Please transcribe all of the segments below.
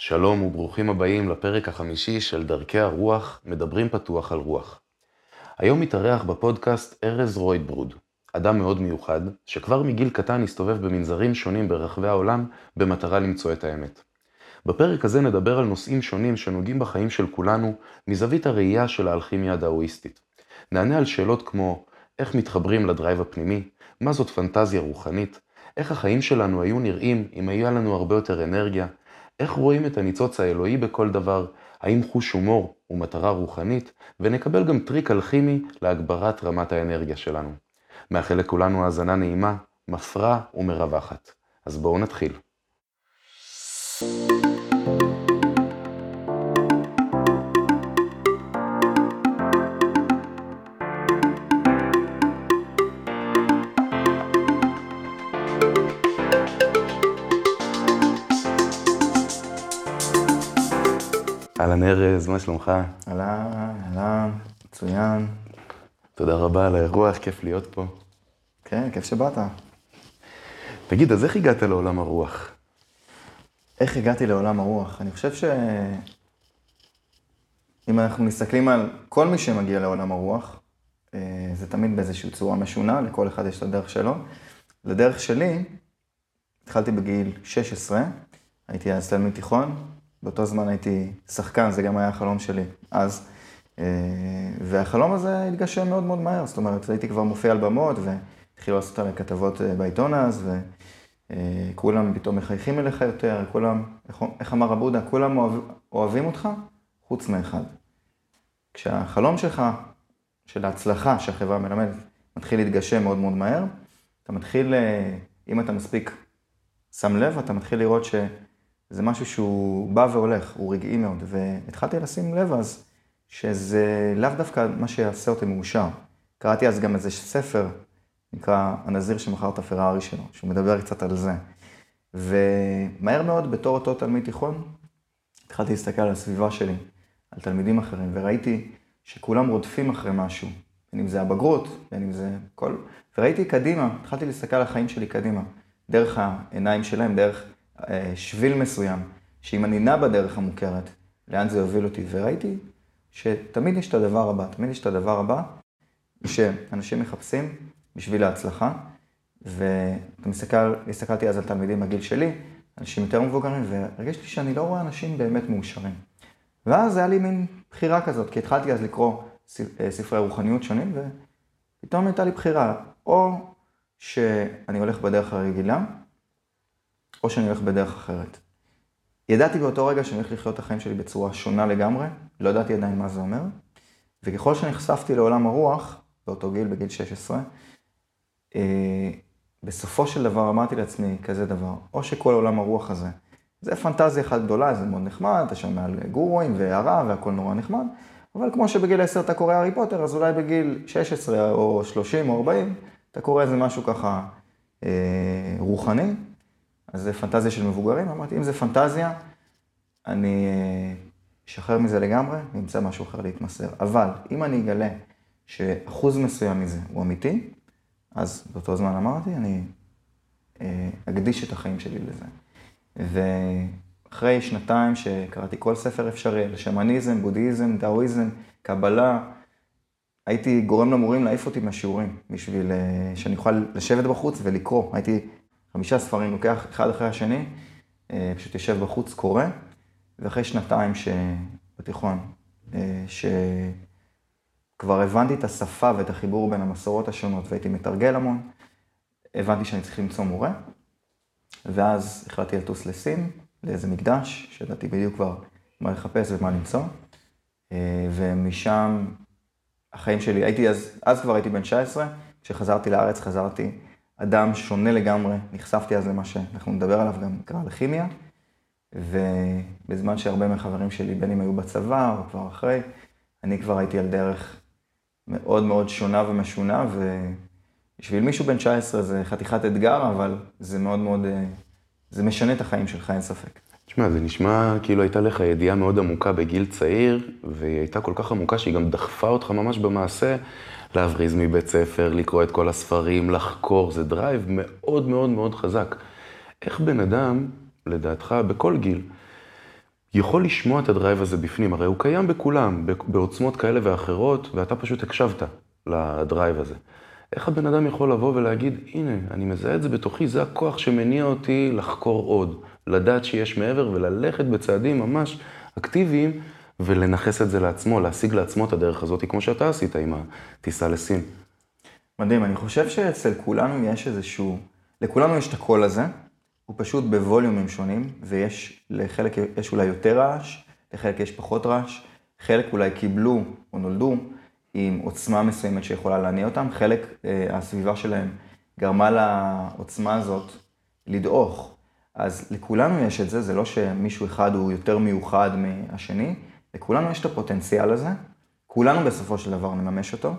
שלום וברוכים הבאים לפרק החמישי של דרכי הרוח, מדברים פתוח על רוח. היום מתארח בפודקאסט ארז רויטבורד, אדם מאוד מיוחד, שכבר מגיל קטן הסתובב במנזרים שונים ברחבי העולם במטרה למצוא את האמת. בפרק הזה נדבר על נושאים שונים שנוגעים בחיים של כולנו מזווית הראייה של האלכימיה הדאואיסטית. נענה על שאלות כמו איך מתחברים ל drive הפנימי, מה זאת פנטזיה רוחנית, איך החיים שלנו היו נראים אם היה לנו הרבה יותר אנרגיה, איך רואים את הניצוץ האלוהי בכל דבר, האם חוש הומור הוא מטרה רוחנית, ונקבל גם טריק אלכימי להגברת רמת האנרגיה שלנו. מאחל לכולנו האזנה נעימה, מפרה ומרווחת. אז בואו נתחיל. אהלן ארז, מה שלומך? אהלן, אהלן, מצוין. תודה רבה על האירוח, כיף להיות פה. כן, כיף שבאת. תגיד, אז איך הגעת לעולם הרוח? איך הגעתי לעולם הרוח? אני חושב ש... אם אנחנו מסתכלים על כל מי שמגיע לעולם הרוח, אה, זה תמיד באיזושהי צורה משונה, לכל אחד יש את הדרך שלו. לדרך שלי, התחלתי בגיל 16, הייתי אז תלמיד תיכון, באותו זמן הייתי שחקן, זה גם היה החלום שלי אז. אה, והחלום הזה התגשם מאוד מאוד מהר, זאת אומרת, הייתי כבר מופיע על במות, והתחילו לעשות עליי כתבות אה, בעיתון אז, וכולם פתאום מחייכים אליך יותר, כולם, איך אמר אבודה, כולם אוהב, אוהבים אותך, חוץ מאחד. כשהחלום שלך, של ההצלחה שהחברה מלמדת, מתחיל להתגשם מאוד מאוד מהר, אתה מתחיל, אה, אם אתה מספיק שם לב, אתה מתחיל לראות ש... זה משהו שהוא בא והולך, הוא רגעי מאוד, והתחלתי לשים לב אז שזה לאו דווקא מה שיעשה אותי מאושר. קראתי אז גם איזה ספר, נקרא הנזיר שמכר את הפרארי שלו, שהוא מדבר קצת על זה. ומהר מאוד, בתור אותו תלמיד תיכון, התחלתי להסתכל על הסביבה שלי, על תלמידים אחרים, וראיתי שכולם רודפים אחרי משהו, בין אם זה הבגרות, בין אם זה כל... וראיתי קדימה, התחלתי להסתכל על החיים שלי קדימה, דרך העיניים שלהם, דרך שביל מסוים, שאם אני נע בדרך המוכרת, לאן זה יוביל אותי? וראיתי שתמיד יש את הדבר הבא, תמיד יש את הדבר הבא שאנשים מחפשים בשביל ההצלחה, והסתכלתי אז על תלמידים בגיל שלי, אנשים יותר מבוגרים, והרגשתי שאני לא רואה אנשים באמת מאושרים. ואז היה לי מין בחירה כזאת, כי התחלתי אז לקרוא אה, ספרי רוחניות שונים, ופתאום הייתה לי בחירה, או שאני הולך בדרך הרגילה, או שאני הולך בדרך אחרת. ידעתי באותו רגע שאני הולך לחיות את החיים שלי בצורה שונה לגמרי, לא ידעתי עדיין מה זה אומר, וככל שנחשפתי לעולם הרוח, באותו גיל, בגיל 16, אה, בסופו של דבר אמרתי לעצמי כזה דבר, או שכל עולם הרוח הזה, זה פנטזיה אחת גדולה, זה מאוד נחמד, אתה שם מעל גורואים והערה והכל נורא נחמד, אבל כמו שבגיל 10 אתה קורא הארי פוטר, אז אולי בגיל 16 או 30 או 40, אתה קורא איזה משהו ככה אה, רוחני, אז זה פנטזיה של מבוגרים, אמרתי, אם זה פנטזיה, אני אה, אשחרר מזה לגמרי, ואמצא משהו אחר להתמסר. אבל אם אני אגלה שאחוז מסוים מזה הוא אמיתי, אז באותו זמן אמרתי, אני אה, אקדיש את החיים שלי לזה. ואחרי שנתיים שקראתי כל ספר אפשרי על שמניזם, בודהיזם, דאואיזם, קבלה, הייתי גורם למורים להעיף אותי מהשיעורים, בשביל אה, שאני אוכל לשבת בחוץ ולקרוא. הייתי חמישה ספרים, לוקח אחד אחרי השני, אה, פשוט יושב בחוץ, קורא, ואחרי שנתיים בתיכון, אה, שכבר הבנתי את השפה ואת החיבור בין המסורות השונות והייתי מתרגל המון, הבנתי שאני צריך למצוא מורה, ואז החלטתי לטוס לסין, לאיזה מקדש, שידעתי בדיוק כבר מה לחפש ומה למצוא, אה, ומשם החיים שלי, הייתי אז, אז כבר הייתי בן 19, כשחזרתי לארץ חזרתי אדם שונה לגמרי, נחשפתי אז למה שאנחנו נדבר עליו גם נקרא לכימיה, ובזמן שהרבה מהחברים שלי, בין אם היו בצבא או כבר אחרי, אני כבר הייתי על דרך מאוד מאוד שונה ומשונה, ובשביל מישהו בן 19 זה חתיכת אתגר, אבל זה מאוד מאוד, אה, זה משנה את החיים שלך, אין ספק. תשמע, זה נשמע כאילו הייתה לך ידיעה מאוד עמוקה בגיל צעיר, והיא הייתה כל כך עמוקה שהיא גם דחפה אותך ממש במעשה להבריז מבית ספר, לקרוא את כל הספרים, לחקור, זה drive מאוד מאוד מאוד חזק. איך בן אדם, לדעתך, בכל גיל, יכול לשמוע את ה drive הזה בפנים, הרי הוא קיים בכולם, בעוצמות כאלה ואחרות, ואתה פשוט הקשבת ל drive הזה. איך הבן אדם יכול לבוא ולהגיד, הנה, אני מזהה את זה בתוכי, זה הכוח שמניע אותי לחקור עוד, לדעת שיש מעבר וללכת בצעדים ממש אקטיביים ולנכס את זה לעצמו, להשיג לעצמו את הדרך הזאת, כמו שאתה עשית עם הטיסה לסין. מדהים, אני חושב שאצל כולנו יש איזשהו, לכולנו יש את הקול הזה, הוא פשוט בווליומים שונים, ויש לחלק, יש אולי יותר רעש, לחלק יש פחות רעש, חלק אולי קיבלו או נולדו עם עוצמה מסוימת שיכולה להניע אותם, חלק, אה, הסביבה שלהם גרמה לעוצמה הזאת לדעוך. אז לכולנו יש את זה, זה לא שמישהו אחד הוא יותר מיוחד מהשני, לכולנו יש את הפוטנציאל הזה, כולנו בסופו של דבר נממש אותו.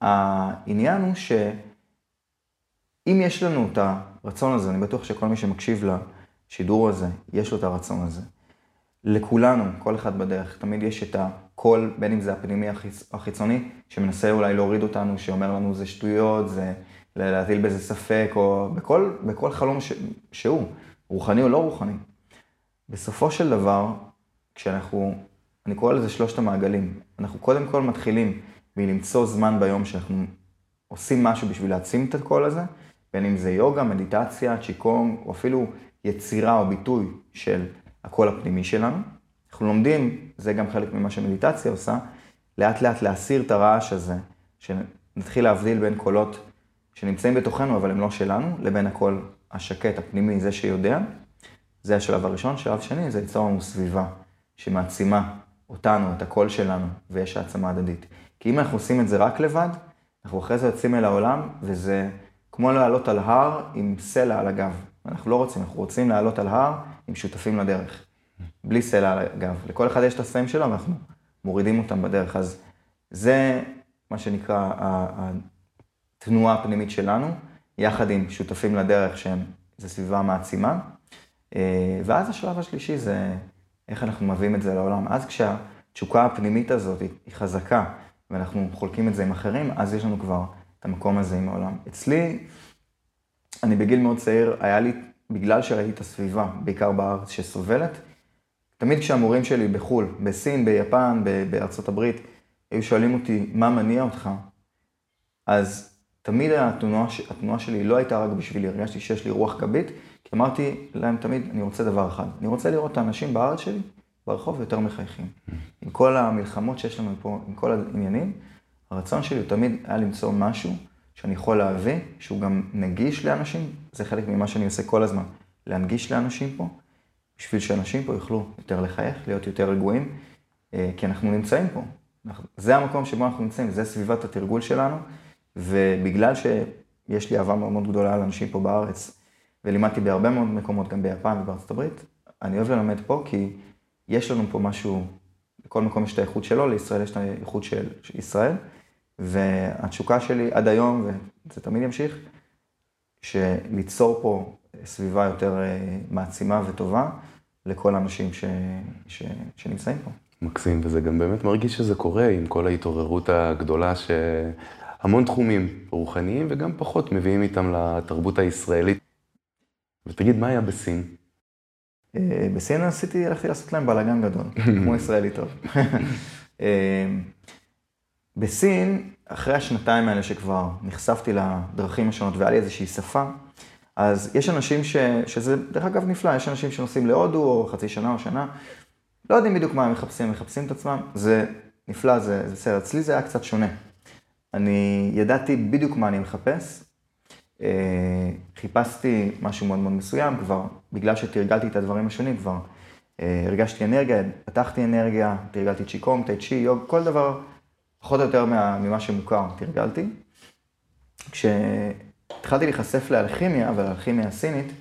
העניין הוא שאם יש לנו את הרצון הזה, אני בטוח שכל מי שמקשיב לשידור הזה, יש לו את הרצון הזה. לכולנו, כל אחד בדרך, תמיד יש את הקול, בין אם זה הפנימי החיצ... החיצוני, שמנסה אולי להוריד אותנו, שאומר לנו זה שטויות, זה להטיל בזה ספק, או בכל, בכל חלום ש... שהוא, רוחני או לא רוחני. בסופו של דבר, כשאנחנו, אני קורא לזה שלושת המעגלים, אנחנו קודם כל מתחילים מלמצוא זמן ביום שאנחנו עושים משהו בשביל להעצים את הקול הזה, בין אם זה יוגה, מדיטציה, צ'יקונג, או אפילו יצירה או ביטוי של הקול הפנימי שלנו. אנחנו לומדים, זה גם חלק ממה שמדיטציה עושה, לאט לאט להסיר את הרעש הזה, שנתחיל להבדיל בין קולות שנמצאים בתוכנו אבל הם לא שלנו, לבין הקול השקט, הפנימי, זה שיודע. זה השלב הראשון. שלב שני זה ליצור לנו סביבה שמעצימה אותנו, את הקול שלנו, ויש העצמה הדדית. כי אם אנחנו עושים את זה רק לבד, אנחנו אחרי זה יוצאים אל העולם, וזה כמו לעלות על הר עם סלע על הגב. אנחנו לא רוצים, אנחנו רוצים לעלות על הר עם שותפים לדרך. בלי סלע על הגב. לכל אחד יש את הספיים שלו, ואנחנו מורידים אותם בדרך. אז זה מה שנקרא התנועה הפנימית שלנו, יחד עם שותפים לדרך שהם, זה סביבה מעצימה. אה, ואז השלב השלישי זה איך אנחנו מביאים את זה לעולם. אז כשהתשוקה הפנימית הזאת היא חזקה, ואנחנו חולקים את זה עם אחרים, אז יש לנו כבר את המקום הזה עם העולם. אצלי, אני בגיל מאוד צעיר, היה לי, בגלל שראיתי את הסביבה, בעיקר בארץ, שסובלת, תמיד כשהמורים שלי בחו"ל, בסין, ביפן, בארצות הברית, היו שואלים אותי, מה מניע אותך? אז תמיד התנועה, התנועה שלי לא הייתה רק בשבילי, הרגשתי שיש לי רוח גבית, כי אמרתי להם תמיד, אני רוצה דבר אחד, אני רוצה לראות את האנשים בארץ שלי, ברחוב יותר מחייכים. עם כל המלחמות שיש לנו פה, עם כל העניינים, הרצון שלי הוא תמיד היה למצוא משהו שאני יכול להביא, שהוא גם נגיש לאנשים, זה חלק ממה שאני עושה כל הזמן, להנגיש לאנשים פה, בשביל שאנשים פה יוכלו יותר לחייך, להיות יותר רגועים, אה, כי אנחנו נמצאים פה. זה המקום שבו אנחנו נמצאים, זה סביבת התרגול שלנו, ובגלל שיש לי אהבה מאוד מאוד גדולה על אנשים פה בארץ, ולימדתי בהרבה מאוד מקומות, גם ביפן ובארצות הברית, אני אוהב ללמד פה כי יש לנו פה משהו, לכל מקום יש את האיכות שלו, לישראל יש את האיכות של ישראל, והתשוקה שלי עד היום, וזה תמיד ימשיך, שליצור פה סביבה יותר אה, מעצימה וטובה לכל האנשים ש, ש, שנמצאים פה. מקסים, וזה גם באמת מרגיש שזה קורה עם כל ההתעוררות הגדולה שהמון תחומים רוחניים וגם פחות מביאים איתם לתרבות הישראלית. ותגיד, מה היה בסין? אה, בסין עשיתי, הלכתי לעשות להם בלאגן גדול, כמו ישראלי טוב. אה, בסין, אחרי השנתיים האלה שכבר נחשפתי לדרכים השונות והיה לי איזושהי שפה, אז יש אנשים ש... שזה דרך אגב נפלא, יש אנשים שנוסעים להודו או חצי שנה או שנה, לא יודעים בדיוק מה הם מחפשים, מחפשים את עצמם, זה נפלא, זה בסדר. אצלי זה היה קצת שונה. אני ידעתי בדיוק מה אני מחפש, חיפשתי משהו מאוד מאוד מסוים, כבר בגלל שתרגלתי את הדברים השונים, כבר אה, הרגשתי אנרגיה, פתחתי אנרגיה, תרגלתי צ'יקונג, טי צ'י, יוג, כל דבר פחות או יותר ממה שמוכר תרגלתי. כשהתחלתי להיחשף לאלכימיה, ולאלכימיה הסינית,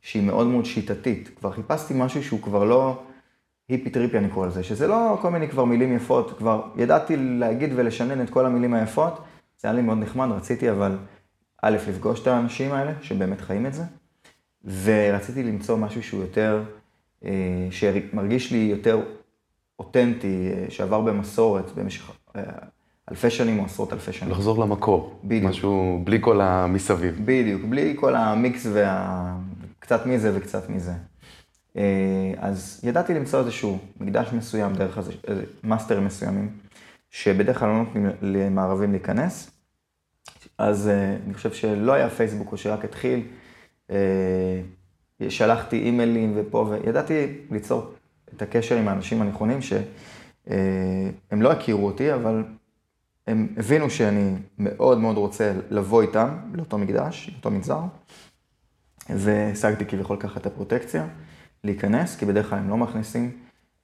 שהיא מאוד מאוד שיטתית, כבר חיפשתי משהו שהוא כבר לא היפי טריפי אני קורא לזה, שזה לא כל מיני כבר מילים יפות, כבר ידעתי להגיד ולשנן את כל המילים היפות, זה היה לי מאוד נחמד, רציתי אבל א', לפגוש את האנשים האלה, שבאמת חיים את זה, ורציתי למצוא משהו שהוא יותר, אה, שמרגיש לי יותר אותנטי, אה, שעבר במסורת במשך אה, אלפי שנים או עשרות אלפי שנים. לחזור למקור. בדיוק. משהו בלי כל המסביב. בדיוק, בלי כל המיקס וה... קצת מזה וקצת מזה. אז ידעתי למצוא איזשהו מקדש מסוים דרך איזה, מאסטרים מסוימים, שבדרך כלל לא נותנים למערבים להיכנס. אז אני חושב שלא היה פייסבוק או שרק התחיל. שלחתי אימיילים ופה, וידעתי ליצור את הקשר עם האנשים הנכונים, שהם לא הכירו אותי, אבל הם הבינו שאני מאוד מאוד רוצה לבוא איתם לאותו מקדש, לאותו מגזר, והשגתי כביכול ככה את הפרוטקציה, להיכנס, כי בדרך כלל הם לא מכניסים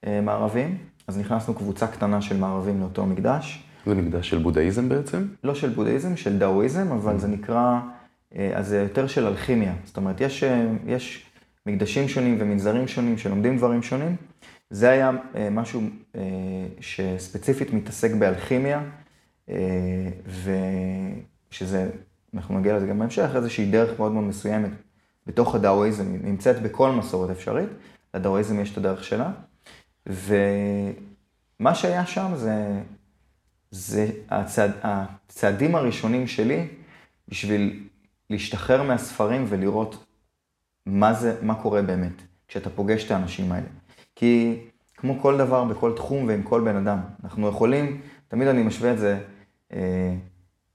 אה, מערבים, אז נכנסנו קבוצה קטנה של מערבים לאותו מקדש. זה מקדש של בודהיזם בעצם? לא של בודהיזם, של דאואיזם, אבל זה נקרא, אה, אז זה יותר של אלכימיה. זאת אומרת, יש, אה, יש מקדשים שונים ומנזרים שונים שלומדים דברים שונים. זה היה משהו שספציפית מתעסק באלכימיה. אה, ושזה, אנחנו נגיע לזה גם בהמשך, איזושהי דרך מאוד מאוד מסוימת בתוך הדאואיזם, נמצאת בכל מסורת אפשרית, לדאואיזם יש את הדרך שלה, ומה שהיה שם זה, זה הצעד, הצעדים הראשונים שלי בשביל להשתחרר מהספרים ולראות מה זה, מה קורה באמת, כשאתה פוגש את האנשים האלה. כי כמו כל דבר בכל תחום ועם כל בן אדם, אנחנו יכולים, תמיד אני משווה את זה, אה,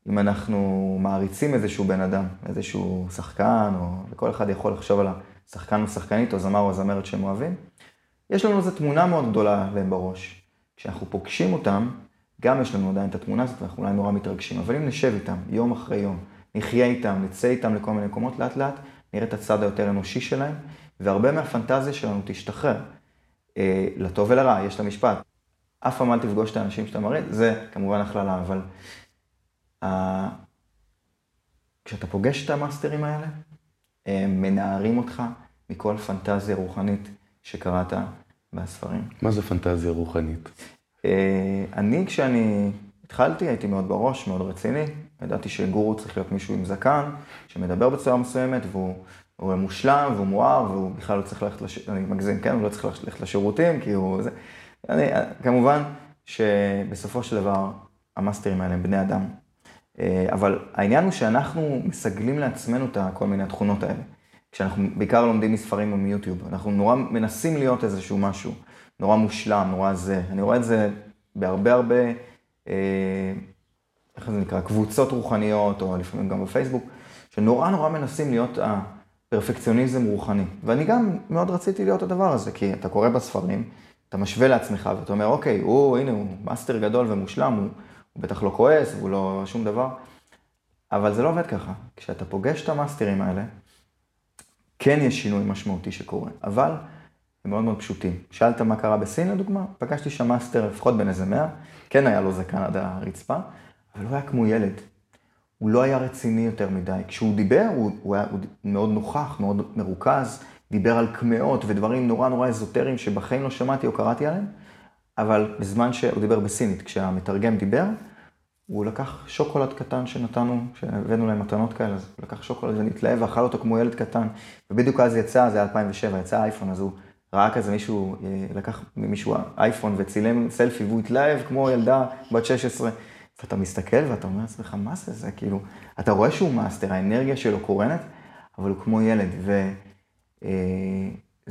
אם אנחנו מעריצים איזשהו בן אדם, איזשהו שחקן, או וכל אחד יכול לחשוב על השחקן או שחקנית, או זמר או זמרת שהם אוהבים, יש לנו איזו תמונה מאוד גדולה להם בראש. כשאנחנו פוגשים אותם, גם יש לנו עדיין את התמונה הזאת, ואנחנו אולי נורא מתרגשים, אבל אם נשב איתם יום אחרי יום, נחיה איתם, נצא איתם לכל מיני מקומות, לאט לאט נראה את הצד היותר אנושי שלהם, והרבה מהפנטזיה שלנו תשתחרר. אה, לטוב ולרע, יש את המשפט, אף פעם אל תפגוש את האנשים שאתה מראה, זה כמובן הכללה, אבל uh, כשאתה פוגש את המאסטרים האלה, הם מנערים אותך מכל פנטזיה רוחנית שקראת בספרים. מה זה פנטזיה רוחנית? Uh, אני, כשאני התחלתי, הייתי מאוד בראש, מאוד רציני. ידעתי שגורו צריך להיות מישהו עם זקן, שמדבר בצורה מסוימת, והוא הוא מושלם, והוא מואר, והוא בכלל לא צריך ללכת, לש... אני מגזים, כן? הוא לא צריך ללכת לשירותים, כי הוא... זה... אני, כמובן שבסופו של דבר המאסטרים האלה הם בני אדם. אה, אבל העניין הוא שאנחנו מסגלים לעצמנו את כל מיני התכונות האלה. כשאנחנו בעיקר לומדים מספרים או מיוטיוב, אנחנו נורא מנסים להיות איזשהו משהו, נורא מושלם, נורא זה. אני רואה את זה בהרבה הרבה, אה, איך זה נקרא, קבוצות רוחניות, או לפעמים גם בפייסבוק, שנורא נורא מנסים להיות הפרפקציוניזם רוחני. ואני גם מאוד רציתי להיות הדבר הזה, כי אתה קורא בספרים, אתה משווה לעצמך ואתה אומר, אוקיי, הוא, הנה, הוא מאסטר גדול ומושלם, הוא, הוא בטח לא כועס, והוא לא שום דבר. אבל זה לא עובד ככה. כשאתה פוגש את המאסטרים האלה, כן יש שינוי משמעותי שקורה, אבל הם מאוד מאוד פשוטים. שאלת מה קרה בסין לדוגמה, פגשתי שם מאסטר לפחות בן איזה מאה, כן היה לו זקן עד הרצפה, אבל הוא היה כמו ילד. הוא לא היה רציני יותר מדי. כשהוא דיבר, הוא, הוא היה הוא מאוד נוכח, מאוד מרוכז, דיבר על קמעות ודברים נורא נורא אזוטריים שבחיים לא שמעתי או קראתי עליהם, אבל בזמן שהוא דיבר בסינית, כשהמתרגם דיבר, הוא לקח שוקולד קטן שנתנו, שהבאנו להם מתנות כאלה, אז הוא לקח שוקולד ונתלהב ואכל אותו כמו ילד קטן. ובדיוק אז יצא, זה היה 2007, יצא אייפון, אז הוא ראה כזה מישהו, אה, לקח ממישהו אייפון וצילם סלפי והוא התלהב כמו ילדה בת 16. ואתה מסתכל ואתה אומר לעצמך, מה זה זה? כאילו, אתה רואה שהוא מאסטר, האנרגיה שלו קורנת, אבל הוא כמו ילד. ו... אה,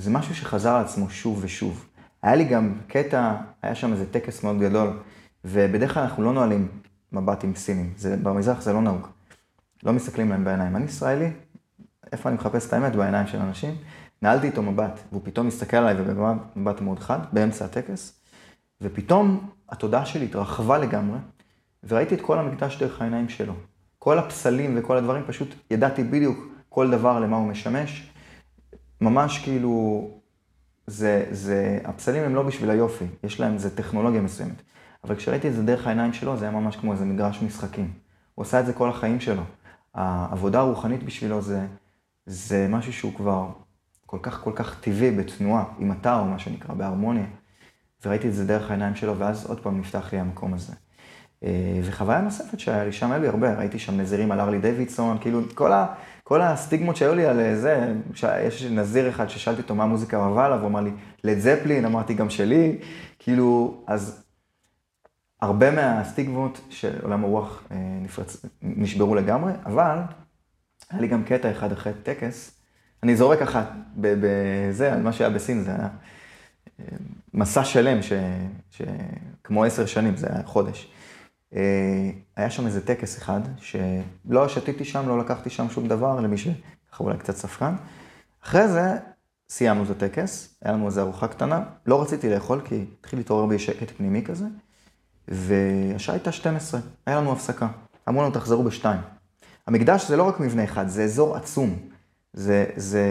משהו שחזר על עצמו שוב ושוב. היה לי גם קטע, היה שם איזה טקס מאוד גדול, ובדרך כלל אנחנו לא נועלים מבט עם סינים, זה, במזרח זה לא נהוג. לא מסתכלים להם בעיניים. אני ישראלי, איפה אני מחפש את האמת? בעיניים של אנשים. נעלתי איתו מבט, והוא פתאום מסתכל עליי ובמבט מאוד חד, באמצע הטקס, ופתאום התודעה שלי התרחבה לגמרי, וראיתי את כל המקדש דרך העיניים שלו. כל הפסלים וכל הדברים, פשוט ידעתי בדיוק כל דבר למה הוא משמש, ממש כאילו, זה, זה, הפסלים הם לא בשביל היופי, יש להם, זה טכנולוגיה מסוימת. אבל כשראיתי את זה דרך העיניים שלו, זה היה ממש כמו איזה מגרש משחקים. הוא עשה את זה כל החיים שלו. העבודה הרוחנית בשבילו זה, זה משהו שהוא כבר כל כך כל כך טבעי, בתנועה, עם אתר, מה שנקרא, בהרמוניה. וראיתי את זה דרך העיניים שלו, ואז עוד פעם נפתח לי המקום הזה. אה, וחוויה נוספת שהיה לי, שם היה לי הרבה, ראיתי שם נזירים על ארלי דיווידסון, כאילו כל, ה, כל הסטיגמות שהיו לי על אה, זה, יש נזיר אחד ששאלתי אותו מה המוזיקה אהבה עליו, הוא אמר לי, לד זפלין, אמרתי גם שלי, כאילו, אז הרבה מהסטיגמות של עולם הרוח אה, נפרץ, נשברו לגמרי, אבל היה לי גם קטע אחד אחרי טקס, אני זורק אחת, בזה, על מה שהיה בסין, זה היה אה, מסע שלם, ש, ש, עשר שנים, זה היה חודש. אה, היה שם איזה טקס אחד, שלא שתיתי שם, לא לקחתי שם שום דבר, למי שככה אולי קצת ספקן. אחרי זה סיימנו את הטקס, היה לנו איזו ארוחה קטנה, לא רציתי לאכול כי התחיל להתעורר בי שקט פנימי כזה, והשעה הייתה 12, היה לנו הפסקה. אמרו לנו, תחזרו בשתיים. המקדש זה לא רק מבנה אחד, זה אזור עצום. זה, זה,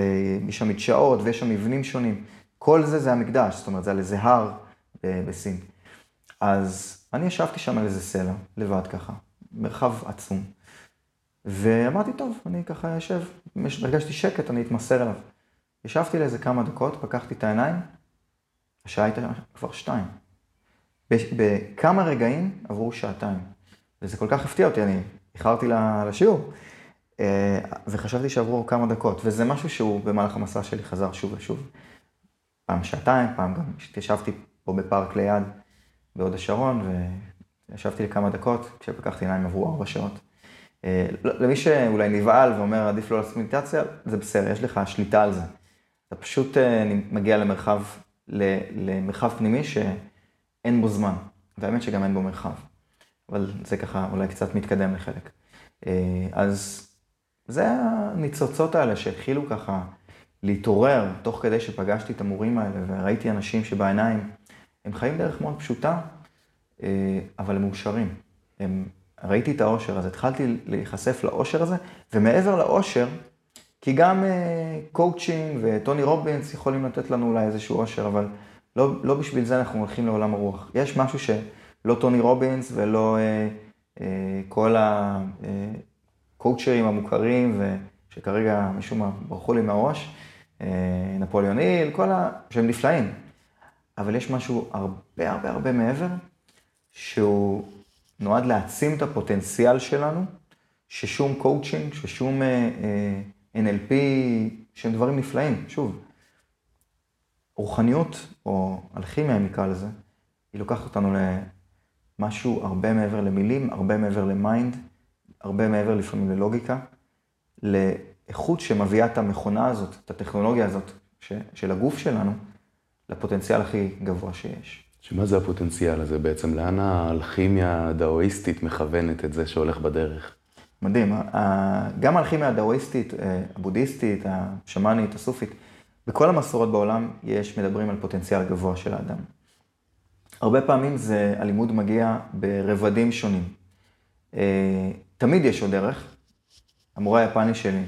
יש שם מדשאות ויש שם מבנים שונים. כל זה זה המקדש, זאת אומרת, זה על איזה הר בסין. אז אני ישבתי שם על איזה סלע, לבד ככה, מרחב עצום. ואמרתי, טוב, אני ככה יושב, הרגשתי שקט, אני אתמסר אליו. ישבתי לאיזה כמה דקות, פקחתי את העיניים, השעה הייתה כבר שתיים. בכמה רגעים עברו שעתיים. וזה כל כך הפתיע אותי, אני איחרתי לשיעור, אה, וחשבתי שעברו כמה דקות, וזה משהו שהוא במהלך המסע שלי חזר שוב ושוב. פעם שעתיים, פעם גם ישבתי פה בפארק ליד, בהוד השרון, וישבתי לכמה דקות, כשפקחתי עיניים עברו ארבע שעות. אה, למי שאולי נבהל ואומר, עדיף לא לעשות מדיטציה, זה בסדר, יש לך שליטה על זה. אתה פשוט אה, מגיע למרחב, למרחב פנימי שאין בו זמן, והאמת שגם אין בו מרחב. אבל זה ככה אולי קצת מתקדם לחלק. אה, אז זה הניצוצות האלה שהתחילו ככה להתעורר, תוך כדי שפגשתי את המורים האלה, וראיתי אנשים שבעיניים, הם חיים דרך מאוד פשוטה, אה, אבל הם מאושרים. הם, ראיתי את האושר הזה, התחלתי להיחשף לאושר הזה, ומעבר לאושר, כי גם קואוצ'ינג וטוני רובינס יכולים לתת לנו אולי איזשהו אושר, אבל לא, לא בשביל זה אנחנו הולכים לעולם הרוח. יש משהו שלא טוני רובינס ולא אה, אה, כל הקואוצ'רים המוכרים, שכרגע משום מה ברחו לי מהראש, אה, נפוליאון היל, כל ה... שהם נפלאים. אבל יש משהו הרבה הרבה הרבה מעבר, שהוא נועד להעצים את הפוטנציאל שלנו, ששום קואוצ'ינג, ששום... אה, אה, NLP, שהם דברים נפלאים. שוב, רוחניות, או אלכימיה, אם נקרא לזה, היא לוקחת אותנו למשהו הרבה מעבר למילים, הרבה מעבר ל mind, הרבה מעבר לפעמים ללוגיקה, לאיכות שמביאה את המכונה הזאת, את הטכנולוגיה הזאת ש, של הגוף שלנו, לפוטנציאל הכי גבוה שיש. שמה זה הפוטנציאל הזה בעצם? לאן האלכימיה הדאואיסטית מכוונת את זה שהולך בדרך? מדהים, גם האלכימיה הדאואיסטית, אה, הבודהיסטית, השמאנית, הסופית, בכל המסורות בעולם יש, מדברים על פוטנציאל גבוה של האדם. הרבה פעמים זה, הלימוד מגיע ברבדים שונים. תמיד יש עוד דרך. המורה היפני שלי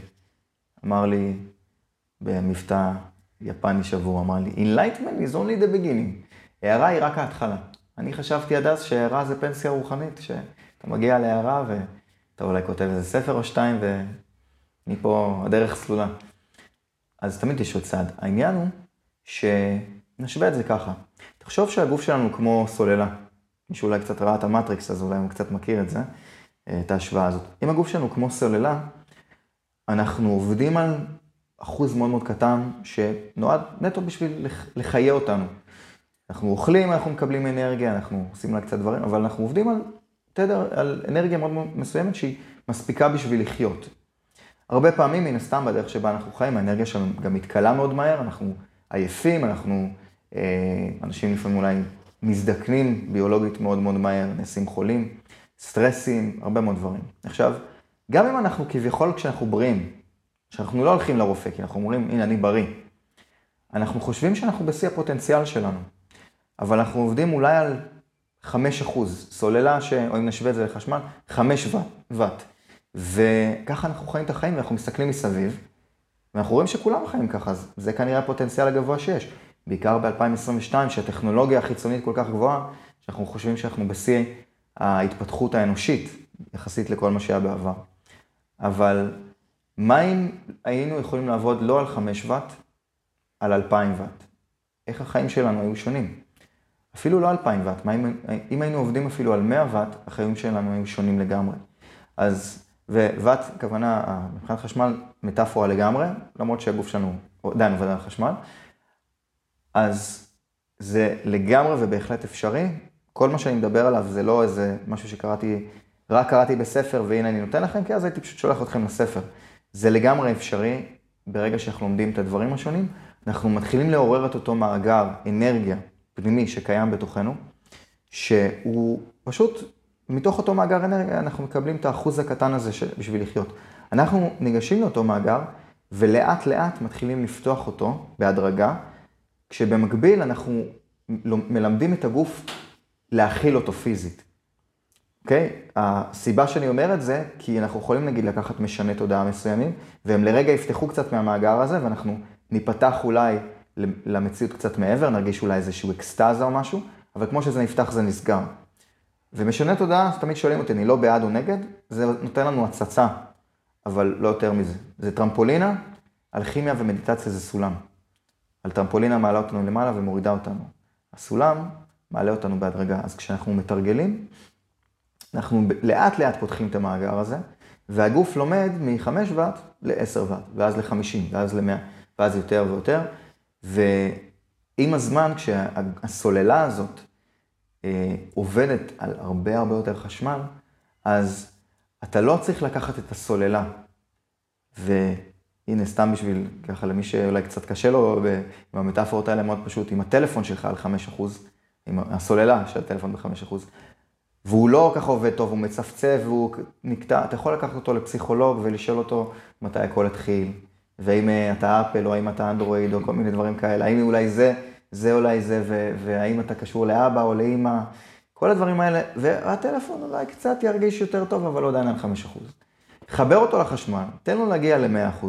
אמר לי במבטא יפני שבור, אמר לי, Enlightenment is only the beginning. הערה היא רק ההתחלה. אני חשבתי עד אז שהערה זה פנסיה רוחנית, שאתה מגיע להערה ו... אתה אולי כותב איזה ספר או שתיים, ומפה הדרך סלולה. אז תמיד יש עוד צעד. העניין הוא שנשווה את זה ככה. תחשוב שהגוף שלנו כמו סוללה. מישהו אולי קצת ראה את המטריקס, אז אולי הוא קצת מכיר את זה, את ההשוואה הזאת. אם הגוף שלנו כמו סוללה, אנחנו עובדים על אחוז מאוד מאוד קטן, שנועד נטו בשביל לחיה אותנו. אנחנו אוכלים, אנחנו מקבלים אנרגיה, אנחנו עושים לה קצת דברים, אבל אנחנו עובדים על תדר, על אנרגיה מאוד מאוד מסוימת שהיא מספיקה בשביל לחיות. הרבה פעמים, מן הסתם, בדרך שבה אנחנו חיים, האנרגיה שלנו גם מתכלה מאוד מהר, אנחנו עייפים, אנחנו, אה, אנשים לפעמים אולי מזדקנים ביולוגית מאוד מאוד מהר, נעשים חולים, סטרסים, הרבה מאוד דברים. עכשיו, גם אם אנחנו כביכול כשאנחנו בריאים, שאנחנו לא הולכים לרופא, כי אנחנו אומרים, הנה, אני בריא, אנחנו חושבים שאנחנו בשיא הפוטנציאל שלנו, אבל אנחנו עובדים אולי על 5 אחוז. סוללה, ש... או אם נשווה את זה לחשמל, 5 ואט. וככה אנחנו חיים את החיים ואנחנו מסתכלים מסביב, ואנחנו רואים שכולם חיים ככה, אז זה כנראה הפוטנציאל הגבוה שיש. בעיקר ב-2022, שהטכנולוגיה החיצונית כל כך גבוהה, שאנחנו חושבים שאנחנו בשיא ההתפתחות האנושית, יחסית לכל מה שהיה בעבר. אבל מה אם היינו יכולים לעבוד לא על 5 ואט, על 2,000 ואט? איך החיים שלנו היו שונים? אפילו לא 2,000 ואט, אם, אם היינו עובדים אפילו על 100 ואט, החיים שלנו היו שונים לגמרי. אז, וואט, כוונה, מבחינת חשמל, מטאפורה לגמרי, למרות שהגוף שלנו עדיין עובד על חשמל. אז זה לגמרי ובהחלט אפשרי. כל מה שאני מדבר עליו זה לא איזה משהו שקראתי, רק קראתי בספר והנה אני נותן לכם, כי אז הייתי פשוט שולח אתכם לספר. זה לגמרי אפשרי, ברגע שאנחנו לומדים את הדברים השונים, אנחנו מתחילים לעורר את אותו מאגר אנרגיה פנימי שקיים בתוכנו, שהוא פשוט, מתוך אותו מאגר אנרגיה אנחנו מקבלים את האחוז הקטן הזה בשביל לחיות. אנחנו ניגשים לאותו מאגר, ולאט לאט מתחילים לפתוח אותו בהדרגה, כשבמקביל אנחנו מלמדים את הגוף להכיל אותו פיזית. אוקיי? Okay? הסיבה שאני אומר את זה, כי אנחנו יכולים נגיד לקחת משני תודעה מסוימים, והם לרגע יפתחו קצת מהמאגר הזה, ואנחנו ניפתח אולי למציאות קצת מעבר, נרגיש אולי איזשהו אקסטאזה או משהו, אבל כמו שזה נפתח זה נסגר. ומשנה תודעה, תמיד שואלים אותי, אני לא בעד או נגד, זה נותן לנו הצצה, אבל לא יותר מזה. זה טרמפולינה, אלכימיה ומדיטציה זה סולם. על טרמפולינה מעלה אותנו למעלה ומורידה אותנו. הסולם מעלה אותנו בהדרגה. אז כשאנחנו מתרגלים, אנחנו לאט לאט פותחים את המאגר הזה, והגוף לומד מ-5 ואט ל-10 ואט, ואז ל-50, ואז ל-100, ואז יותר ויותר. ועם הזמן, כשהסוללה הזאת אה, עובדת על הרבה הרבה יותר חשמל, אז אתה לא צריך לקחת את הסוללה. והנה, סתם בשביל, ככה למי שאולי קצת קשה לו, עם המטאפורות האלה מאוד פשוט, עם הטלפון שלך על 5%, עם הסוללה של הטלפון ב-5%, והוא לא ככה עובד טוב, הוא מצפצף והוא נקטע, אתה יכול לקחת אותו לפסיכולוג ולשאול אותו מתי הכל התחיל, ואם אה, אתה אפל או האם אתה אנדרואיד או כל מיני דברים כאלה, האם אולי זה, זה אולי זה, והאם אתה קשור לאבא או לאימא, כל הדברים האלה, והטלפון אולי קצת ירגיש יותר טוב, אבל עדיין על 5%. חבר אותו לחשמל, תן לו להגיע ל-100%,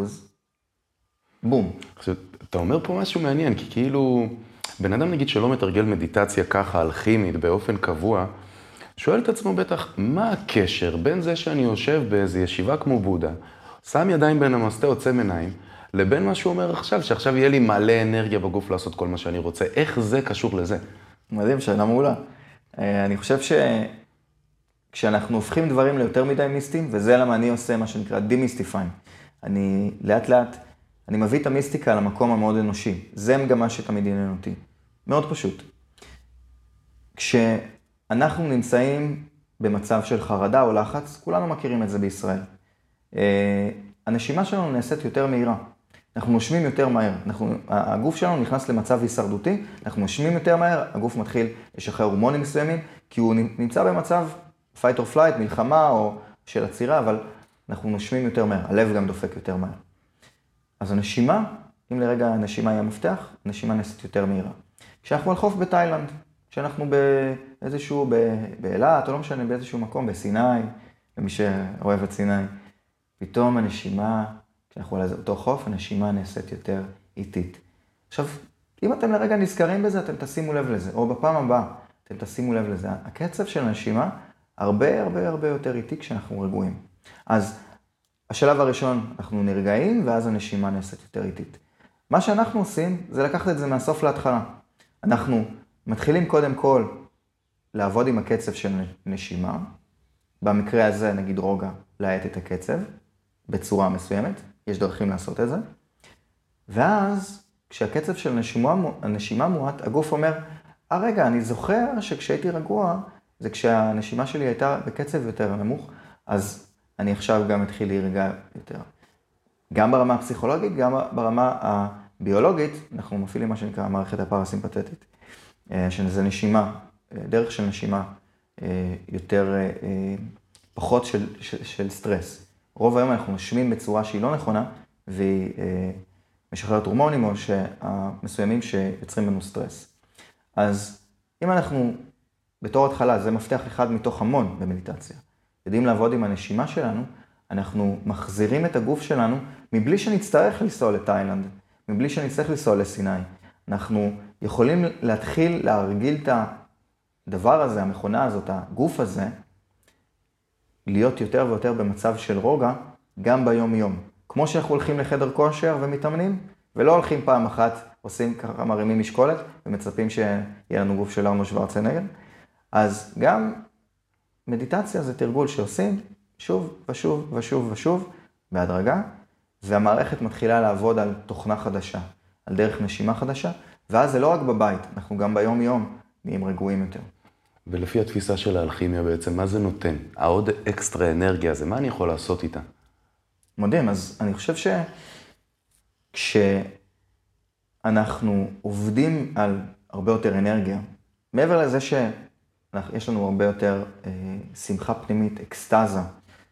בום. עכשיו, אתה אומר פה משהו מעניין, כי כאילו, בן אדם נגיד שלא מתרגל מדיטציה ככה, אלכימית, באופן קבוע, שואל את עצמו בטח, מה הקשר בין זה שאני יושב באיזו ישיבה כמו בודה, שם ידיים בין המסטה, עוצם עיניים, לבין מה שהוא אומר עכשיו, שעכשיו יהיה לי מלא אנרגיה בגוף לעשות כל מה שאני רוצה. איך זה קשור לזה? מדהים, שאלה מעולה. אה, אני חושב שכשאנחנו הופכים דברים ליותר מדי מיסטיים, וזה למה אני עושה מה שנקרא דימיסטיפיין. אני לאט לאט, אני מביא את המיסטיקה למקום המאוד אנושי. זה גם מה שתמיד עניין אותי. מאוד פשוט. כש... אנחנו נמצאים במצב של חרדה או לחץ, כולנו מכירים את זה בישראל. אה, הנשימה שלנו נעשית יותר מהירה. אנחנו נושמים יותר מהר. אנחנו, הגוף שלנו נכנס למצב הישרדותי, אנחנו נושמים יותר מהר, הגוף מתחיל לשחרר הורמונים מסוימים, כי הוא נמצא במצב fight or flight, מלחמה או של עצירה, אבל אנחנו נושמים יותר מהר, הלב גם דופק יותר מהר. אז הנשימה, אם לרגע הנשימה היא המפתח, הנשימה נעשית יותר מהירה. כשאנחנו על חוף בתאילנד, כשאנחנו באיזשהו, באילת, או לא משנה, באיזשהו מקום, בסיני, למי שאוהב את סיני, פתאום הנשימה, כשאנחנו על אותו חוף, הנשימה נעשית יותר איטית. עכשיו, אם אתם לרגע נזכרים בזה, אתם תשימו לב לזה, או בפעם הבאה, אתם תשימו לב לזה. הקצב של הנשימה הרבה הרבה הרבה יותר איטי כשאנחנו רגועים. אז השלב הראשון, אנחנו נרגעים, ואז הנשימה נעשית יותר איטית. מה שאנחנו עושים, זה לקחת את זה מהסוף להתחלה. אנחנו מתחילים קודם כל לעבוד עם הקצב של נשימה. במקרה הזה, נגיד רוגע, להאט את הקצב בצורה מסוימת, יש דרכים לעשות את זה. ואז, כשהקצב של נשימה, הנשימה מועט, הגוף אומר, אה רגע, אני זוכר שכשהייתי רגוע, זה כשהנשימה שלי הייתה בקצב יותר נמוך, אז אני עכשיו גם אתחיל להירגע יותר. גם ברמה הפסיכולוגית, גם ברמה הביולוגית, אנחנו מפעילים מה שנקרא המערכת הפרסימפטית. אה, שזה נשימה, אה, דרך של נשימה אה, יותר, פחות של, של, של סטרס. רוב היום אנחנו נושמים בצורה שהיא לא נכונה, והיא משחררת הורמונים או מסוימים שיוצרים לנו סטרס. אז אם אנחנו, בתור התחלה, זה מפתח אחד מתוך המון במדיטציה, יודעים לעבוד עם הנשימה שלנו, אנחנו מחזירים את הגוף שלנו מבלי שנצטרך לנסוע לתאילנד, מבלי שנצטרך לנסוע לסיני. אנחנו יכולים להתחיל להרגיל את הדבר הזה, המכונה הזאת, הגוף הזה, להיות יותר ויותר במצב של רוגע, גם ביום-יום. כמו שאנחנו הולכים לחדר כושר ומתאמנים, ולא הולכים פעם אחת, עושים ככה, מרימים משקולת, ומצפים שיהיה לנו גוף של ארנו שוורצנגר, אז גם מדיטציה זה תרגול שעושים שוב ושוב ושוב ושוב, בהדרגה, והמערכת מתחילה לעבוד על תוכנה חדשה, על דרך נשימה חדשה, ואז זה לא רק בבית, אנחנו גם ביום-יום נהיים רגועים יותר. ולפי התפיסה של האלכימיה בעצם, מה זה נותן? העוד אקסטרה אנרגיה הזה, מה אני יכול לעשות איתה? מדהים, אז אני חושב כשאנחנו עובדים על הרבה יותר אנרגיה, מעבר לזה שיש לנו הרבה יותר אה, שמחה פנימית, אקסטזה,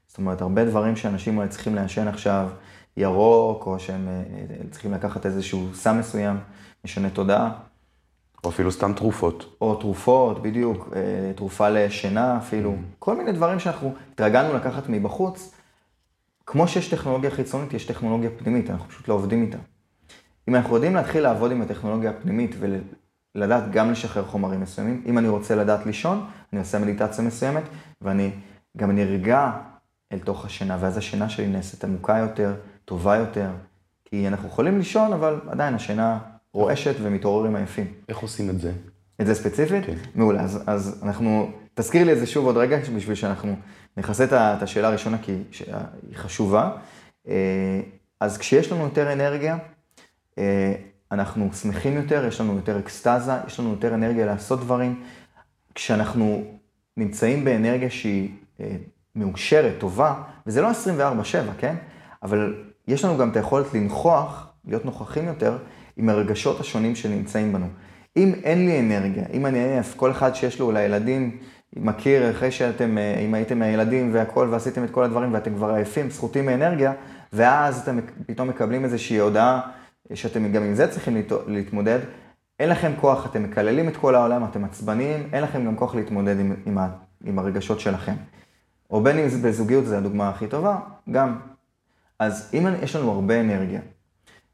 זאת אומרת, הרבה דברים שאנשים אולי צריכים לעשן עכשיו ירוק, או שהם אה, צריכים לקחת איזשהו סם מסוים, משנה תודעה. או אפילו סתם תרופות. או תרופות, בדיוק, אה, תרופה לשינה אפילו, mm. כל מיני דברים שאנחנו התרגלנו לקחת מבחוץ. כמו שיש טכנולוגיה חיצונית, יש טכנולוגיה פנימית, אנחנו פשוט לא עובדים איתה. אם אנחנו יודעים להתחיל לעבוד עם הטכנולוגיה הפנימית ולדעת גם לשחרר חומרים מסוימים, אם אני רוצה לדעת לישון, אני עושה מדיטציה מסוימת, ואני גם נרגע אל תוך השינה, ואז השינה שלי נעשית עמוקה יותר, טובה יותר, כי אנחנו יכולים לישון, אבל עדיין השינה רועשת ומתעוררים עייפים. איך עושים את זה? את זה ספציפית? כן. מעולה, אז, אז אנחנו, תזכיר לי את זה שוב עוד רגע, בשביל שאנחנו נכסה את השאלה הראשונה, כי היא חשובה. אה, אז כשיש לנו יותר אנרגיה, אה, אנחנו שמחים יותר, יש לנו יותר אקסטזה, יש לנו יותר אנרגיה לעשות דברים. כשאנחנו נמצאים באנרגיה שהיא אה, מאושרת, טובה, וזה לא 24-7, כן? אבל יש לנו גם את היכולת לנכוח, להיות נוכחים יותר, עם הרגשות השונים שנמצאים בנו. אם אין לי אנרגיה, אם אני עייף, כל אחד שיש לו אולי ילדים, מכיר אחרי שאתם, אה, אם הייתם הילדים והכל ועשיתם את כל הדברים ואתם כבר עייפים, זכותים מאנרגיה, ואז אתם פתאום מקבלים איזושהי הודעה שאתם גם עם זה צריכים להתמודד, אין לכם כוח, אתם מקללים את כל העולם, אתם עצבניים, אין לכם גם כוח להתמודד עם, עם, ה, עם הרגשות שלכם. או בין אם זה בזוגיות, זו הדוגמה הכי טובה, גם. אז אם יש לנו הרבה אנרגיה,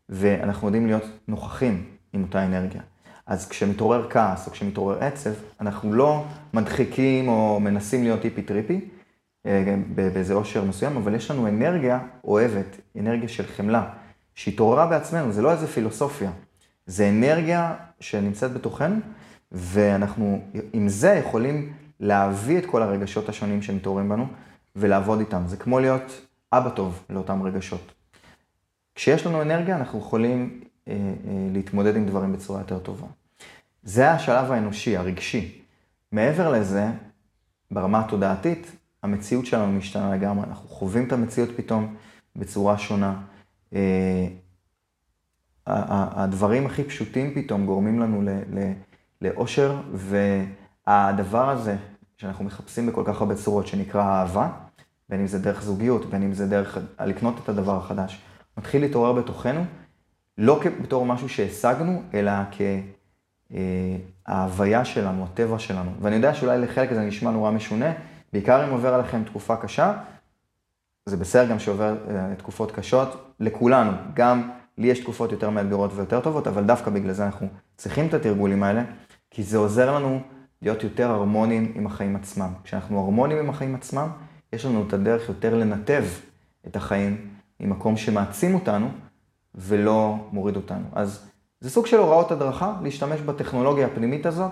ואנחנו יודעים להיות נוכחים עם אותה אנרגיה, אז כשמתעורר כעס או כשמתעורר עצב, אנחנו לא מדחיקים או מנסים להיות טיפי טריפי, אה, באיזה אושר מסוים, אבל יש לנו אנרגיה אוהבת, אנרגיה של חמלה, שהתעוררה בעצמנו, זה לא איזה פילוסופיה, זה אנרגיה שנמצאת בתוכנו, ואנחנו עם זה יכולים להביא את כל הרגשות השונים שמתעוררים בנו ולעבוד איתם. זה כמו להיות אבא טוב לאותם רגשות. כשיש לנו אנרגיה, אנחנו יכולים אה, אה, להתמודד עם דברים בצורה יותר טובה. זה השלב האנושי, הרגשי. מעבר לזה, ברמה התודעתית, המציאות שלנו משתנה לגמרי. אנחנו חווים את המציאות פתאום בצורה שונה. אה, הדברים הכי פשוטים פתאום גורמים לנו לאושר, והדבר הזה שאנחנו מחפשים בכל כך הרבה צורות, שנקרא אהבה, בין אם זה דרך זוגיות, בין אם זה דרך לקנות את הדבר החדש, מתחיל להתעורר בתוכנו, לא בתור משהו שהשגנו, אלא כההוויה שלנו, הטבע שלנו. ואני יודע שאולי לחלק זה נשמע נורא משונה, בעיקר אם עובר עליכם תקופה קשה, זה בסדר גם שעובר אה, תקופות קשות, לכולנו, גם לי יש תקופות יותר מאתגרות ויותר טובות, אבל דווקא בגלל זה אנחנו צריכים את התרגולים האלה, כי זה עוזר לנו להיות יותר הרמוניים עם החיים עצמם. כשאנחנו הרמוניים עם החיים עצמם, יש לנו את הדרך יותר לנתב את החיים ממקום שמעצים אותנו ולא מוריד אותנו. אז זה סוג של הוראות הדרכה, להשתמש בטכנולוגיה הפנימית הזאת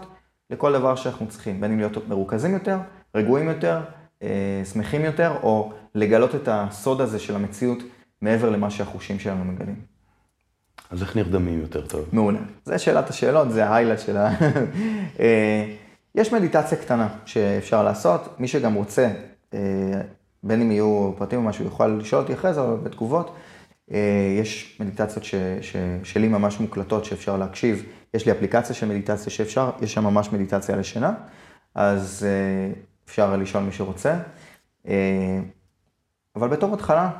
לכל דבר שאנחנו צריכים, בין אם להיות מרוכזים יותר, רגועים יותר, אה, שמחים יותר, או לגלות את הסוד הזה של המציאות מעבר למה שהחושים שלנו מגלים. אז איך נרדמים יותר טוב? מעולה. זה שאלת השאלות, זה ההיילייט של ה... אה, יש מדיטציה קטנה שאפשר לעשות, מי שגם רוצה, אה, בין אם יהיו פרטים או משהו, יוכל לשאול אותי אחרי זה, או בתגובות. אה, יש מדיטציות ש, ש, שלי ממש מוקלטות שאפשר להקשיב. יש לי אפליקציה של מדיטציה שאפשר, יש שם ממש מדיטציה לשינה, אז אפשר לשאול מי שרוצה. אבל בתור התחלה,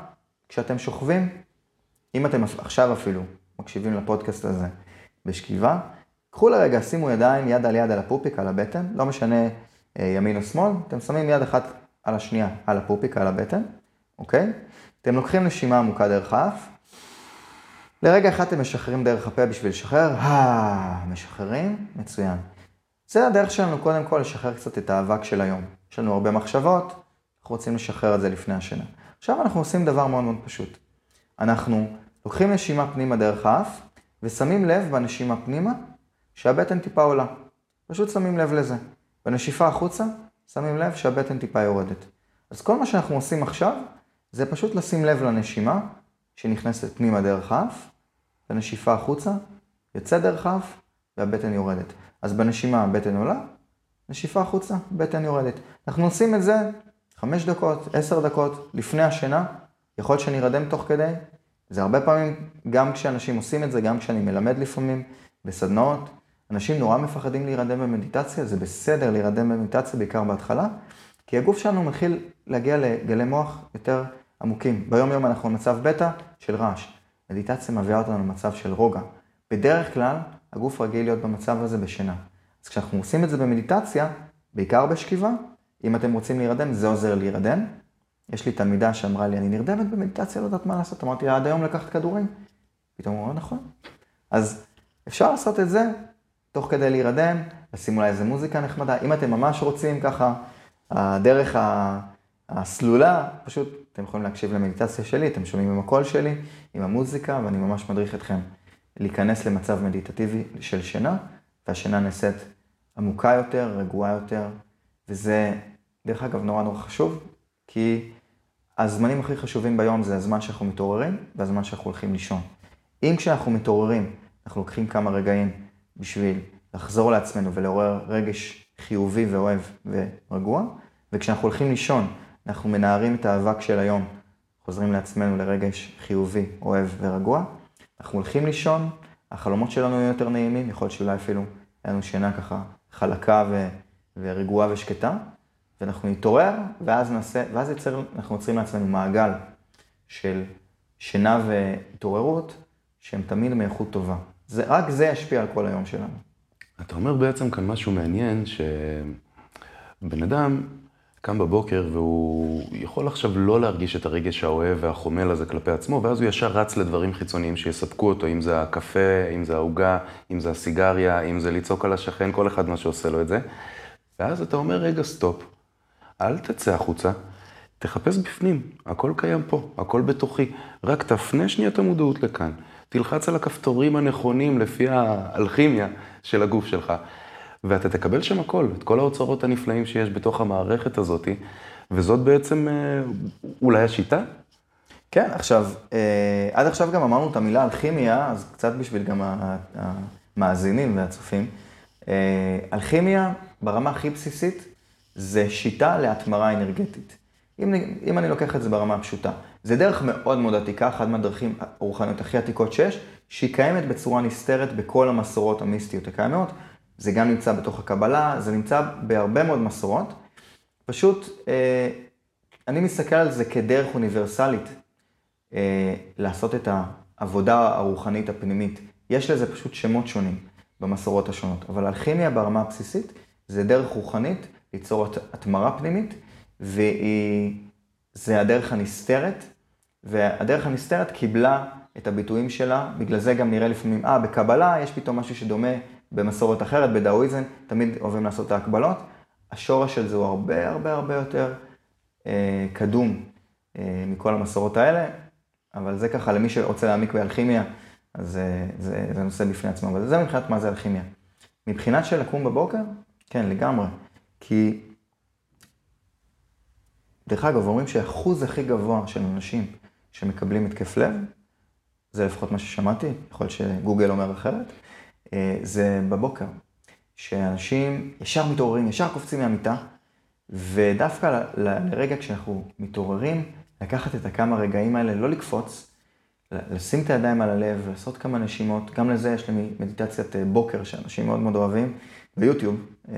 כשאתם שוכבים, אם אתם עכשיו אפילו מקשיבים לפודקאסט הזה בשכיבה, קחו לרגע, שימו ידיים יד על יד על הפופיק, על הבטן, לא משנה אה, ימין או שמאל, אתם שמים יד אחת על השנייה על הפופיק, על הבטן, אוקיי? אתם לוקחים נשימה עמוקה דרך האף, לרגע אחד אתם משחררים דרך הפה בשביל לשחרר, אה, משחררים, מצוין. זה הדרך שלנו קודם כל לשחרר קצת את האבק של היום. יש לנו הרבה מחשבות, אנחנו רוצים לשחרר את זה לפני השינה. עכשיו אנחנו עושים דבר מאוד מאוד פשוט. אנחנו לוקחים נשימה פנימה דרך האף, ושמים לב בנשימה פנימה שהבטן טיפה עולה. פשוט שמים לב לזה. בנשיפה החוצה, שמים לב שהבטן טיפה יורדת. אז כל מה שאנחנו עושים עכשיו, זה פשוט לשים לב לנשימה שנכנסת פנימה דרך האף, בנשיפה החוצה, יוצא דרך האף, והבטן יורדת. אז בנשימה הבטן עולה, נשיפה החוצה, בטן יורדת. אנחנו עושים את זה חמש דקות, עשר דקות, לפני השינה, יכול להיות שנרדם תוך כדי, זה הרבה פעמים, גם כשאנשים עושים את זה, גם כשאני מלמד לפעמים בסדנאות, אנשים נורא מפחדים להירדם במדיטציה, זה בסדר להירדם במדיטציה, בעיקר בהתחלה, כי הגוף שלנו מתחיל להגיע לגלי מוח יותר עמוקים. ביום יום אנחנו במצב בטא של רעש. מדיטציה מביאה אותנו למצב של רוגע. בדרך כלל, הגוף רגיל להיות במצב הזה בשינה. אז כשאנחנו עושים את זה במדיטציה, בעיקר בשכיבה, אם אתם רוצים להירדם, זה עוזר להירדם. יש לי תלמידה שאמרה לי, אני נרדמת במדיטציה, לא יודעת מה לעשות. אמרתי לה, עד היום לקחת כדורים? פתאום הוא אומר, נכון. אז אפשר לעשות את זה תוך כדי להירדם, לשים אולי איזה מוזיקה נחמדה. אם אתם ממש רוצים ככה, הדרך הסלולה, פשוט אתם יכולים להקשיב למדיטציה שלי, אתם שומעים עם הקול שלי, עם המוזיקה, ואני ממש מדריך אתכם להיכנס למצב מדיטטיבי של שינה, והשינה נעשית עמוקה יותר, רגועה יותר, וזה, דרך אגב, נורא נורא חשוב, כי הזמנים הכי חשובים ביום זה הזמן שאנחנו מתעוררים והזמן שאנחנו הולכים לישון. אם כשאנחנו מתעוררים, אנחנו לוקחים כמה רגעים בשביל לחזור לעצמנו ולעורר רגש חיובי ואוהב ורגוע, וכשאנחנו הולכים לישון, אנחנו מנערים את האבק של היום, חוזרים לעצמנו לרגש חיובי, אוהב ורגוע. אנחנו הולכים לישון, החלומות שלנו יהיו יותר נעימים, יכול להיות שאולי אפילו היה לנו שינה ככה חלקה ו... ורגועה ושקטה, ואנחנו נתעורר, ואז נעשה, ואז יצר, אנחנו יוצרים לעצמנו מעגל של שינה והתעוררות, שהם תמיד מאיכות טובה. זה, רק זה ישפיע על כל היום שלנו. אתה אומר בעצם כאן משהו מעניין, שבן אדם קם בבוקר והוא יכול עכשיו לא להרגיש את הרגש האוהב והחומל הזה כלפי עצמו, ואז הוא ישר רץ לדברים חיצוניים שיספקו אותו, אם זה הקפה, אם זה העוגה, אם זה הסיגריה, אם זה לצעוק על השכן, כל אחד מה שעושה לו את זה. ואז אתה אומר, רגע, סטופ, אל תצא החוצה, תחפש בפנים, הכל קיים פה, הכל בתוכי, רק תפנה שנייה את המודעות לכאן. תלחץ על הכפתורים הנכונים לפי האלכימיה של הגוף שלך. ואתה תקבל שם הכל, את כל האוצרות הנפלאים שיש בתוך המערכת הזאת, וזאת בעצם אה, אולי השיטה? כן, עכשיו, אה, עד עכשיו גם אמרנו את המילה אלכימיה, אז קצת בשביל גם המאזינים והצופים. אה, אלכימיה, ברמה הכי בסיסית, זה שיטה להתמרה אנרגטית. אם, אם אני לוקח את זה ברמה הפשוטה, זה דרך מאוד מאוד עתיקה, אחת מהדרכים הרוחניות הכי עתיקות שיש, שהיא קיימת בצורה נסתרת בכל המסורות המיסטיות הקיימות. זה גם נמצא בתוך הקבלה, זה נמצא בהרבה מאוד מסורות. פשוט, אה, אני מסתכל על זה כדרך אוניברסלית אה, לעשות את העבודה הרוחנית הפנימית. יש לזה פשוט שמות שונים במסורות השונות, אבל אלכימיה ברמה הבסיסית זה דרך רוחנית ליצור התמרה פנימית, וזה הדרך הנסתרת, והדרך הנסתרת קיבלה את הביטויים שלה, בגלל זה גם נראה לפעמים, אה, בקבלה יש פתאום משהו שדומה במסורת אחרת, בדאואיזם, תמיד אוהבים לעשות את ההקבלות. השורש של זה הוא הרבה הרבה הרבה יותר אה, קדום אה, מכל המסורות האלה, אבל זה ככה למי שרוצה להעמיק באלכימיה, אז אה, זה, זה נושא בפני עצמו, אבל זה מבחינת מה זה אלכימיה. מבחינת של לקום בבוקר, כן, לגמרי. כי, דרך אגב, אומרים שהאחוז הכי גבוה של אנשים שמקבלים התקף לב, זה לפחות מה ששמעתי, יכול להיות שגוגל אומר אחרת, אה, זה בבוקר. שאנשים ישר מתעוררים, ישר קופצים מהמיטה, ודווקא לרגע כשאנחנו מתעוררים, לקחת את הכמה רגעים האלה, לא לקפוץ, לשים את הידיים על הלב, לעשות כמה נשימות, גם לזה יש לי מדיטציית אה, בוקר שאנשים מאוד מאוד אוהבים, ביוטיוב, אה,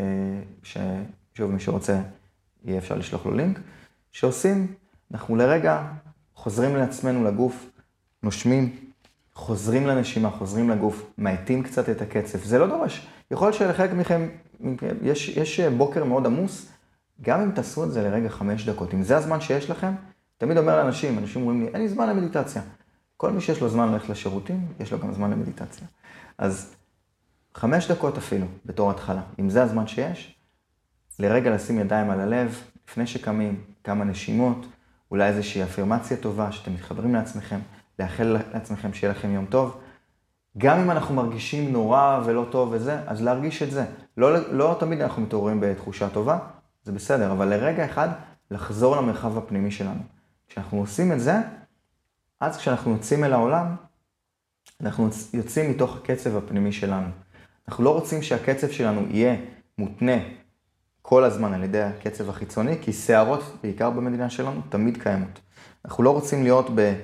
ששוב, מי שרוצה, יהיה אפשר לשלוח לו לינק, שעושים, אנחנו לרגע חוזרים לעצמנו לגוף, נושמים, חוזרים לנשימה, חוזרים לגוף, מאטים קצת את הקצב. זה לא דורש. יכול להיות שלחלק מכם, יש, יש בוקר מאוד עמוס, גם אם תעשו את זה לרגע חמש דקות, אם זה הזמן שיש לכם, תמיד אומר לאנשים, אנשים אומרים לי, אין לי זמן למדיטציה. כל מי שיש לו זמן ללכת לשירותים, יש לו גם זמן למדיטציה. אז חמש דקות אפילו, בתור התחלה, אם זה הזמן שיש, לרגע לשים ידיים על הלב, לפני שקמים, כמה נשימות, אולי איזושהי אפירמציה טובה, שאתם מתחברים לעצמכם. לאחל לעצמכם שיהיה לכם יום טוב. גם אם אנחנו מרגישים נורא ולא טוב וזה, אז להרגיש את זה. לא, לא תמיד אנחנו מתעוררים בתחושה טובה, זה בסדר, אבל לרגע אחד לחזור למרחב הפנימי שלנו. כשאנחנו עושים את זה, אז כשאנחנו יוצאים אל העולם, אנחנו יוצאים מתוך הקצב הפנימי שלנו. אנחנו לא רוצים שהקצב שלנו יהיה מותנה כל הזמן על ידי הקצב החיצוני, כי שערות, בעיקר במדינה שלנו, תמיד קיימות. אנחנו לא רוצים להיות ב...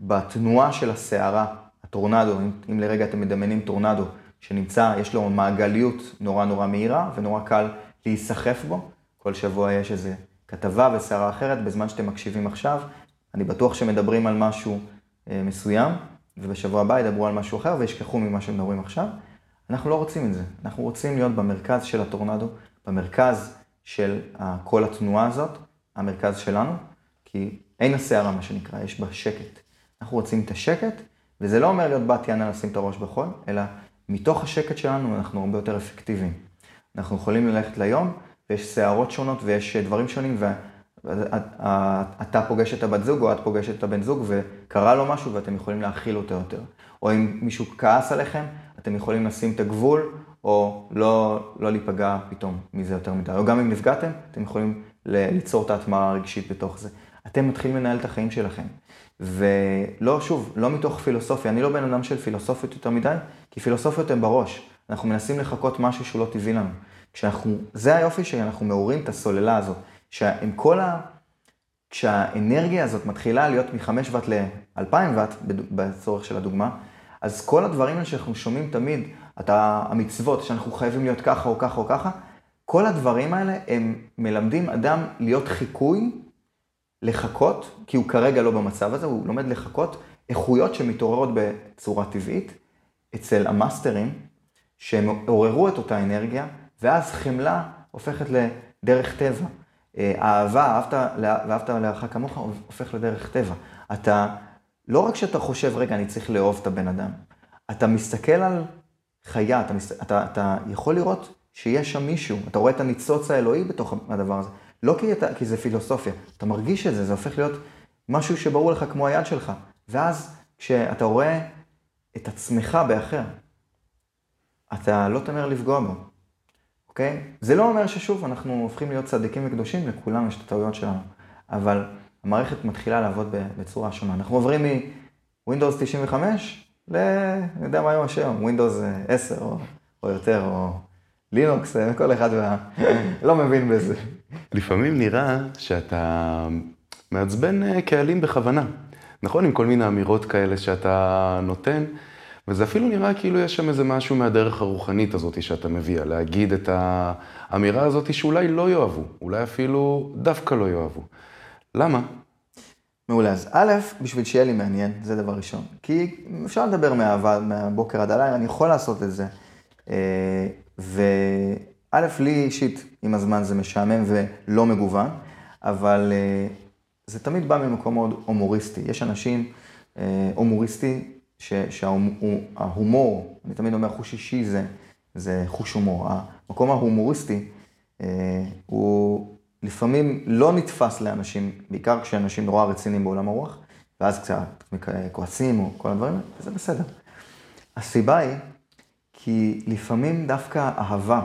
בתנועה של הסערה, הטורנדו, אם, אם לרגע אתם מדמיינים טורנדו, שנמצא, יש לו מעגליות נורא נורא מהירה ונורא קל להיסחף בו. כל שבוע יש איזה כתבה וסערה אחרת, בזמן שאתם מקשיבים עכשיו, אני בטוח שמדברים על משהו אה, מסוים, ובשבוע הבא ידברו על משהו אחר וישכחו ממה שמדברים עכשיו. אנחנו לא רוצים את זה, אנחנו רוצים להיות במרכז של הטורנדו, במרכז של כל התנועה הזאת, המרכז שלנו, כי אין הסערה, מה שנקרא, יש בה שקט. אנחנו רוצים את השקט, וזה לא אומר להיות בת יענה לשים את הראש בחול, אלא מתוך השקט שלנו אנחנו הרבה יותר אפקטיביים. אנחנו יכולים ללכת ליום, ויש סערות שונות ויש דברים שונים, ואתה פוגש את הבת זוג או את פוגשת את הבן זוג וקרה לו משהו ואתם יכולים להכיל אותו יותר. או אם מישהו כעס עליכם, אתם יכולים לשים את הגבול, או לא, לא להיפגע פתאום מזה יותר מדי. או גם אם נפגעתם, אתם יכולים ליצור את ההטמעה הרגשית בתוך זה. אתם מתחילים לנהל את החיים שלכם. ולא, שוב, לא מתוך פילוסופיה, אני לא בן אדם של פילוסופיות יותר מדי, כי פילוסופיות הן בראש. אנחנו מנסים לחכות משהו שהוא לא טבעי לנו. כשאנחנו, זה היופי שאנחנו מעורים את הסוללה הזאת, שעם כל ה... כשהאנרגיה הזאת מתחילה להיות מ-5 ואט ל-2,000 ואט, בצורך של הדוגמה, אז כל הדברים האלה שאנחנו שומעים תמיד, אתה, המצוות, שאנחנו חייבים להיות ככה או ככה או ככה, כל הדברים האלה הם מלמדים אדם להיות חיקוי, לחכות, כי הוא כרגע לא במצב הזה, הוא לומד לחכות איכויות שמתעוררות בצורה טבעית אצל המאסטרים, שהם עוררו את אותה אנרגיה, ואז חמלה הופכת לדרך טבע. אה, אהבה, אהבת, ואהבת לרעך כמוך, הופך לדרך טבע. אתה, לא רק שאתה חושב, רגע, אני צריך לאהוב את הבן אדם, אתה מסתכל על חיה, אתה, אתה, אתה יכול לראות שיש שם מישהו, אתה רואה את הניצוץ האלוהי בתוך הדבר הזה. לא כי, אתה, כי זה פילוסופיה, אתה מרגיש את זה, זה הופך להיות משהו שברור לך כמו היד שלך. ואז כשאתה רואה את עצמך באחר, אתה לא תמר לפגוע בו, אוקיי? זה לא אומר ששוב, אנחנו הופכים להיות צדיקים וקדושים, לכולנו יש את הטעויות שלנו, אבל המערכת מתחילה לעבוד בצורה שונה. אנחנו עוברים מ-Windows 95 ל... אני יודע מה היום השם, Windows 10 או, או יותר, או לינוקס, כל אחד וה... לא מבין בזה. לפעמים נראה שאתה מעצבן אה, קהלים בכוונה. נכון? עם כל מיני אמירות כאלה שאתה נותן, וזה אפילו נראה כאילו יש שם איזה משהו מהדרך הרוחנית הזאת שאתה מביאה, להגיד את האמירה הזאת שאולי לא יאהבו, אולי אפילו דווקא לא יאהבו. למה? מעולה. אז א', בשביל שיהיה לי מעניין, זה דבר ראשון. כי אפשר לדבר מאהבה, מהבוקר עד הלילה, אני יכול לעשות את זה. אה, וא', לי אישית, עם הזמן זה משעמם ולא מגוון, אבל אה, זה תמיד בא ממקום מאוד הומוריסטי. יש אנשים, אה, הומוריסטי, שההומור, אני תמיד אומר חוש אישי זה, זה חוש הומור. המקום ההומוריסטי הוא לפעמים לא נתפס לאנשים, בעיקר כשאנשים נורא רציניים בעולם הרוח, ואז קצת כועסים או כל הדברים וזה בסדר. הסיבה היא, כי לפעמים דווקא אהבה,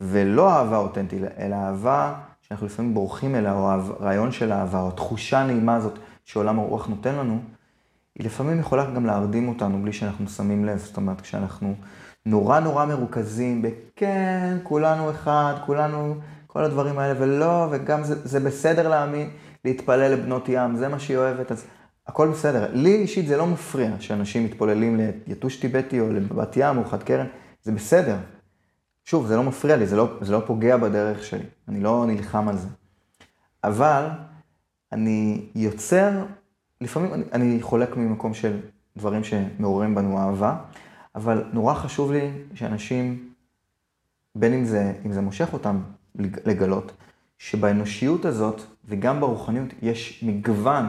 ולא אהבה אותנטית, אלא אהבה שאנחנו לפעמים בורחים אליה, או הרעיון של אהבה, או התחושה הנעימה הזאת שעולם הרוח נותן לנו, היא לפעמים יכולה גם להרדים אותנו בלי שאנחנו שמים לב. זאת אומרת, כשאנחנו נורא נורא מרוכזים בכן, כולנו אחד, כולנו כל הדברים האלה, ולא, וגם זה, זה בסדר להאמין, להתפלל לבנות ים, זה מה שהיא אוהבת, אז הכל בסדר. לי אישית זה לא מפריע שאנשים מתפוללים ליתוש טיבטי או לבת ים או חד קרן, זה בסדר. שוב, זה לא מפריע לי, זה לא, זה לא פוגע בדרך שלי, אני לא נלחם על זה. אבל אני יוצר, לפעמים אני, אני חולק ממקום של דברים שמעוררים בנו אהבה, אבל נורא חשוב לי שאנשים, בין אם זה, אם זה מושך אותם לגלות שבאנושיות הזאת וגם ברוחניות יש מגוון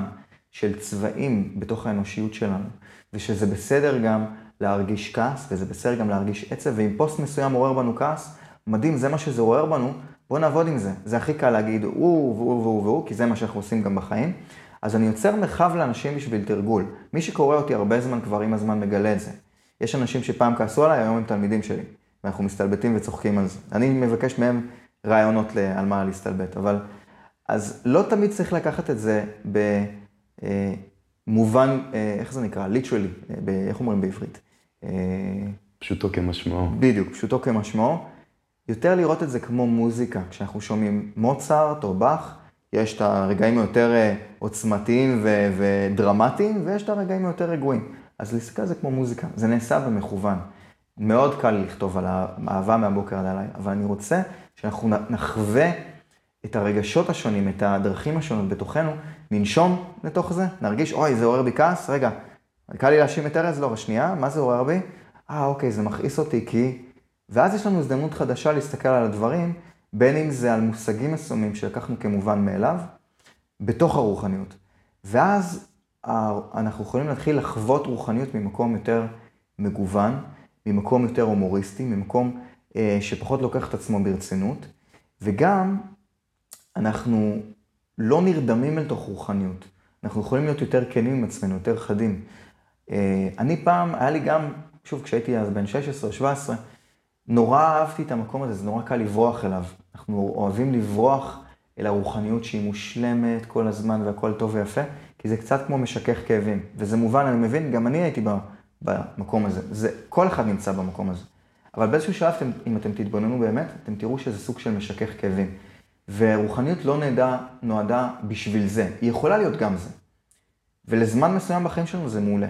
של צבעים בתוך האנושיות שלנו, ושזה בסדר גם להרגיש כעס, וזה בסדר גם להרגיש עצב, ואם פוסט מסוים עורר בנו כעס, מדהים, זה מה שזה עורר בנו, בואו נעבוד עם זה. זה הכי קל להגיד הוא והוא והוא והוא, כי זה מה שאנחנו עושים גם בחיים. אז אני יוצר מרחב לאנשים בשביל תרגול. מי שקורא אותי הרבה זמן כבר עם הזמן מגלה את זה. יש אנשים שפעם כעסו עליי, היום הם תלמידים שלי, ואנחנו מסתלבטים וצוחקים על זה. אני מבקש מהם רעיונות על מה להסתלבט, אבל... אז לא תמיד צריך לקחת את זה במובן, אה, איך זה נקרא? literally, אה, איך אומרים בעברית? אה, פשוטו כמשמעו. בדיוק, פשוטו כמשמעו. יותר לראות את זה כמו מוזיקה, כשאנחנו שומעים מוצרט או באך, יש את הרגעים היותר אה, עוצמתיים ו- ודרמטיים, ויש את הרגעים היותר רגועים. אז להסתכל על זה כמו מוזיקה, זה נעשה במכוון. מאוד קל לכתוב על האהבה מהבוקר עד הלילה, אבל אני רוצה שאנחנו נחווה את הרגשות השונים, את הדרכים השונות בתוכנו, ננשום לתוך זה, נרגיש, אוי, זה עורר בי כעס, רגע, קל לי להאשים את ארז, לא, שנייה, מה זה עורר בי? אה, אוקיי, זה מכעיס אותי כי... ואז יש לנו הזדמנות חדשה להסתכל על הדברים, בין אם זה על מושגים מסוימים שלקחנו כמובן מאליו, בתוך הרוחניות. ואז אנחנו יכולים להתחיל לחוות רוחניות ממקום יותר מגוון, ממקום יותר הומוריסטי, ממקום שפחות לוקח את עצמו ברצינות, וגם אנחנו לא נרדמים אל תוך רוחניות. אנחנו יכולים להיות יותר כנים עם עצמנו, יותר חדים. אה, אני פעם, היה לי גם, שוב, כשהייתי אז בן 16-17, נורא אהבתי את המקום הזה, זה נורא קל לברוח אליו. אנחנו אוהבים לברוח אל הרוחניות שהיא מושלמת כל הזמן והכל טוב ויפה, כי זה קצת כמו משכך כאבים. וזה מובן, אני מבין, גם אני הייתי במקום הזה. זה, כל אחד נמצא במקום הזה. אבל באיזשהו שלב, אם אתם תתבוננו באמת, אתם תראו שזה סוג של משכך כאבים. ורוחניות לא נדע, נועדה בשביל זה. היא יכולה להיות גם זה. ולזמן מסוים בחיים שלנו זה מעולה.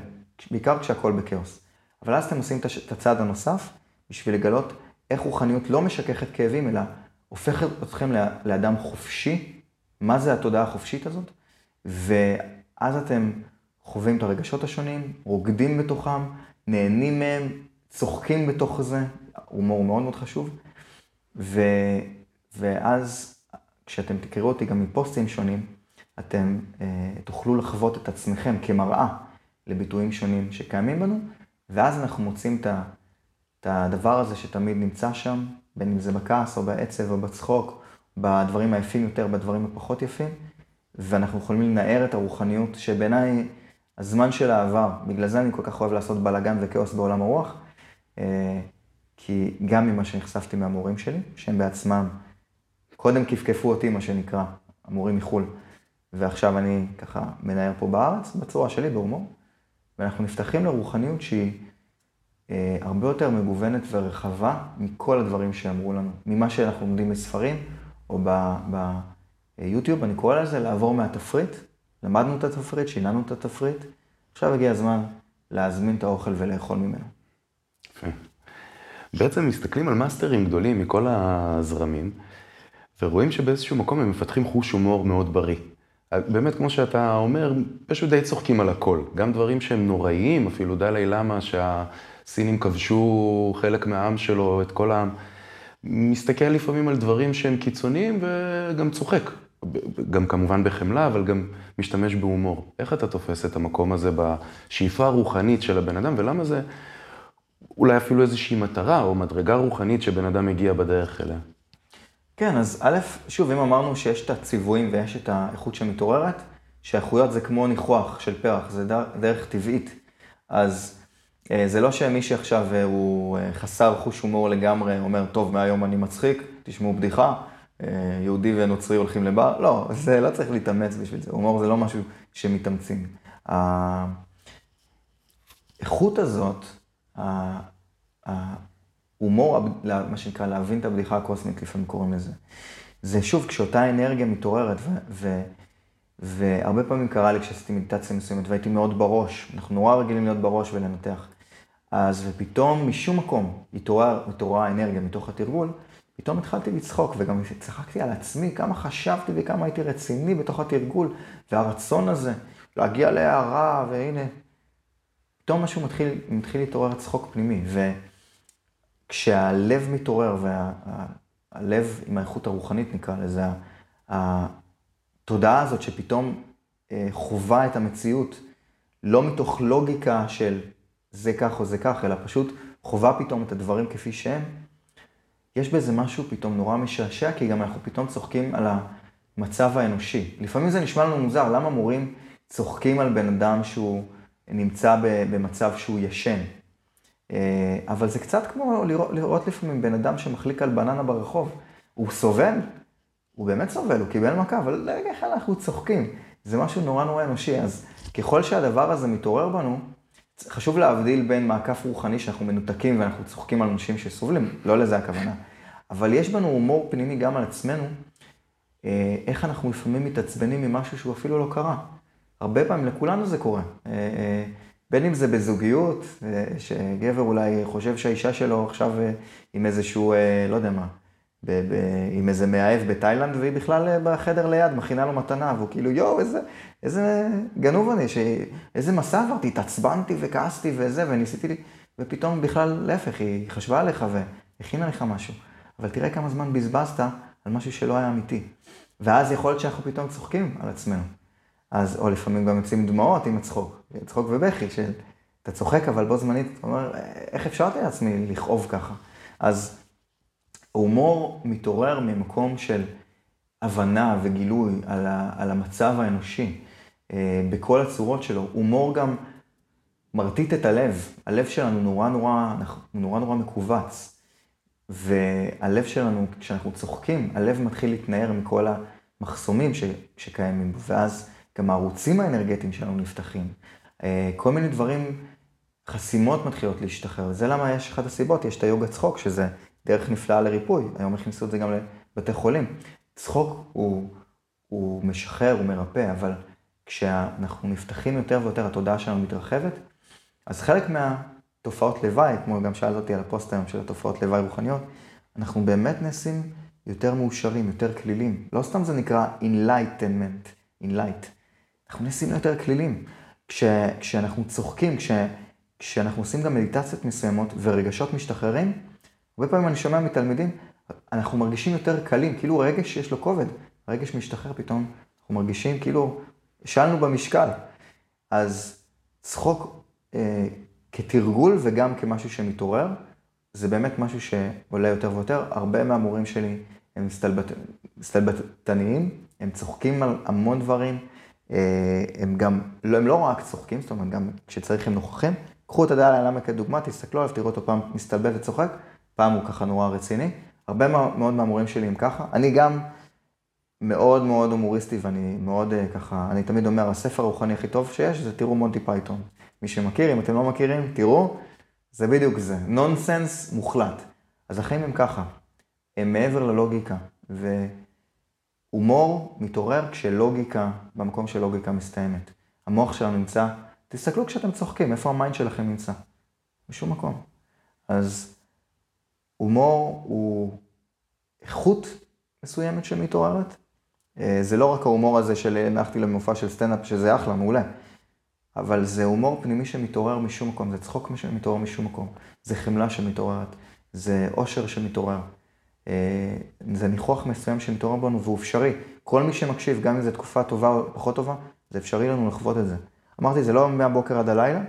בעיקר כשהכול בכאוס. אבל אז אתם עושים את הצעד הנוסף, בשביל לגלות איך רוחניות לא משככת כאבים, אלא הופכת אתכם לאדם חופשי. מה זה התודעה החופשית הזאת? ואז אתם חווים את הרגשות השונים, רוקדים בתוכם, נהנים מהם, צוחקים בתוך זה, הומור מאוד מאוד חשוב. ו... ואז כשאתם תקראו אותי גם מפוסטים שונים, אתם אה, תוכלו לחוות את עצמכם כמראה לביטויים שונים שקיימים בנו, ואז אנחנו מוצאים את, את הדבר הזה שתמיד נמצא שם, בין אם זה בכעס או בעצב או בצחוק, בדברים היפים יותר, בדברים הפחות יפים, ואנחנו יכולים לנער את הרוחניות, שבעיניי הזמן של העבר, בגלל זה אני כל כך אוהב לעשות בלאגן וכאוס בעולם הרוח, כי גם ממה שנחשפתי מהמורים שלי, שהם בעצמם, קודם כפכפו אותי, מה שנקרא, המורים מחו"ל, ועכשיו אני ככה מנער פה בארץ, בצורה שלי, בהומור, ואנחנו נפתחים לרוחניות שהיא אה, הרבה יותר מגוונת ורחבה מכל הדברים שאמרו לנו, ממה שאנחנו לומדים בספרים או ביוטיוב, אני קורא לזה לעבור מהתפריט, למדנו את התפריט, שיננו את התפריט, עכשיו הגיע הזמן להזמין את האוכל ולאכול ממנו. יפה. בעצם מסתכלים על מאסטרים גדולים מכל הזרמים, ורואים שבאיזשהו מקום הם מפתחים חוש הומור מאוד בריא. באמת, כמו שאתה אומר, פשוט די צוחקים על הכל. גם דברים שהם נוראיים, אפילו דלי למה שהסינים כבשו חלק מהעם שלו, את כל העם. מסתכל לפעמים על דברים שהם קיצוניים וגם צוחק. גם כמובן בחמלה, אבל גם משתמש בהומור. איך אתה תופס את המקום הזה בשאיפה הרוחנית של הבן אדם, ולמה זה אולי אפילו איזושהי מטרה או מדרגה רוחנית שבן אדם מגיע בדרך אליה? כן, אז א', שוב, אם אמרנו שיש את הציוויים ויש את האיכות שמתעוררת, שהאיכויות זה כמו ניחוח של פרח, זה דרך טבעית. אז אה, זה לא שמי שעכשיו אה, הוא אה, חסר חוש הומור לגמרי, אומר, טוב, מהיום אני מצחיק, תשמעו בדיחה, יהודי ונוצרי הולכים לבר, לא, זה לא צריך להתאמץ בשביל זה, הומור זה לא משהו שמתאמצים. האיכות הזאת, הומור, מה שנקרא, להבין את הבדיחה הקוסמית, לפעמים קוראים לזה. זה שוב, כשאותה אנרגיה מתעוררת, ו- ו- והרבה פעמים קרה לי כשעשיתי מדיטציה מסוימת והייתי מאוד בראש, אנחנו נורא רגילים להיות בראש ולנתח. אז ופתאום משום מקום התעוררה התעורר האנרגיה מתוך התרגול, פתאום התחלתי לצחוק וגם צחקתי על עצמי, כמה חשבתי וכמה הייתי רציני בתוך התרגול, והרצון הזה להגיע להערה, והנה, פתאום משהו מתחיל, מתחיל להתעורר צחוק פנימי. ו... כשהלב מתעורר, והלב וה, עם האיכות הרוחנית נקרא לזה, התודעה הזאת שפתאום אה, חווה את המציאות, לא מתוך לוגיקה של זה כך או זה כך, אלא פשוט חווה פתאום את הדברים כפי שהם, יש בזה משהו פתאום נורא משעשע, כי גם אנחנו פתאום צוחקים על המצב האנושי. לפעמים זה נשמע לנו מוזר, למה מורים צוחקים על בן אדם שהוא נמצא במצב שהוא ישן? אה, אבל זה קצת כמו לראות, לראות לפעמים בן אדם שמחליק על בננה ברחוב. הוא סובל, הוא באמת סובל, הוא קיבל מכה, אבל רגע אחד אנחנו צוחקים. זה משהו נורא נורא אנושי. אז ככל שהדבר הזה מתעורר בנו, חשוב להבדיל בין מעקף רוחני שאנחנו מנותקים ואנחנו צוחקים על אנשים שסובלים, לא לזה הכוונה. אבל יש בנו הומור פנימי גם על עצמנו, אה, איך אנחנו לפעמים מתעצבנים ממשהו שהוא אפילו לא קרה. הרבה פעמים, לכולנו זה קורה. אה, אה, בין אם זה בזוגיות, שגבר אולי חושב שהאישה שלו עכשיו עם איזשהו, לא יודע מה, ב- ב- עם איזה מאהב בתאילנד, והיא בכלל בחדר ליד, מכינה לו מתנה, והוא כאילו, יואו, איזה, איזה גנוב אני, ש... איזה מסע עברתי, התעצבנתי וכעסתי וזה, וניסיתי ופתאום בכלל, להפך, היא חשבה עליך והכינה לך משהו. אבל תראה כמה זמן בזבזת על משהו שלא היה אמיתי. ואז יכול להיות שאנחנו פתאום צוחקים על עצמנו. אז, או לפעמים גם יוצאים דמעות עם הצחוק, צחוק ובכי, שאתה צוחק, אבל בו זמנית, אתה אומר, איך אפשרתי לעצמי לכאוב ככה? אז הומור מתעורר ממקום של הבנה וגילוי על, ה, על המצב האנושי אה, בכל הצורות שלו. הומור גם מרטיט את הלב. הלב שלנו נורא נורא, נורא נורא מכווץ. והלב שלנו, כשאנחנו צוחקים, הלב מתחיל להתנער מכל המחסומים ש, שקיימים בו, ואז גם הערוצים האנרגטיים שלנו נפתחים. אה, כל מיני דברים, חסימות מתחילות להשתחרר. זה למה יש אחת הסיבות, יש את היוגה צחוק, שזה דרך נפלאה לריפוי. היום הכניסו את זה גם לבתי חולים. צחוק הוא, הוא משחרר, הוא מרפא, אבל כשאנחנו נפתחים יותר ויותר, התודעה שלנו מתרחבת, אז חלק מהתופעות לוואי, כמו גם שאלת אותי על הפוסט היום של התופעות לוואי רוחניות, אנחנו באמת נעשים יותר מאושרים, יותר כלילים. לא סתם זה נקרא enlightenment, enlight. אנחנו נעשים יותר כלילים. כש, כשאנחנו צוחקים, כש, כשאנחנו עושים גם מדיטציות מסוימות ורגשות משתחררים, הרבה פעמים אני שומע מתלמידים, אנחנו מרגישים יותר קלים, כאילו רגש יש לו כובד, רגש משתחרר פתאום, אנחנו מרגישים כאילו השלנו במשקל. אז צחוק אה, כתרגול וגם כמשהו שמתעורר, זה באמת משהו שעולה יותר ויותר. הרבה מהמורים שלי הם מסתלבטניים, הם צוחקים על המון דברים, הם גם, לא, הם לא רק צוחקים, זאת אומרת, גם כשצריך הם נוכחים. קחו את הדלאי למה כדוגמה, תסתכלו עליו, תראו אותו פעם מסתלבט וצוחק, פעם הוא ככה נורא רציני. הרבה מאוד מהמורים שלי הם ככה. אני גם מאוד מאוד הומוריסטי ואני מאוד אה, ככה, אני תמיד אומר, הספר הרוחני הכי טוב שיש זה תראו מונטי פייתון. מי שמכיר, אם אתם לא מכירים, תראו, זה בדיוק זה. נונסנס מוחלט. אז החיים הם ככה, הם מעבר ללוגיקה, והומור מתעורר כשלוגיקה, במקום שלוגיקה מסתיימת. המוח שלנו נמצא, תסתכלו כשאתם צוחקים, איפה ה mind שלכם נמצא? בשום מקום. אז הומור הוא איכות מסוימת שמתעוררת. אה, זה לא רק ההומור הזה של הלכתי למופע של סטנדאפ, שזה אחלה, מעולה. אבל זה הומור פנימי שמתעורר משום מקום, זה צחוק שמתעורר משום מקום, זה חמלה שמתעוררת, זה אושר שמתעורר. אה, זה ניחוח מסוים שמתעורר בנו והוא אפשרי. כל מי שמקשיב, גם אם זו תקופה טובה או פחות טובה, זה אפשרי לנו לחוות את זה. אמרתי, זה לא מהבוקר עד הלילה,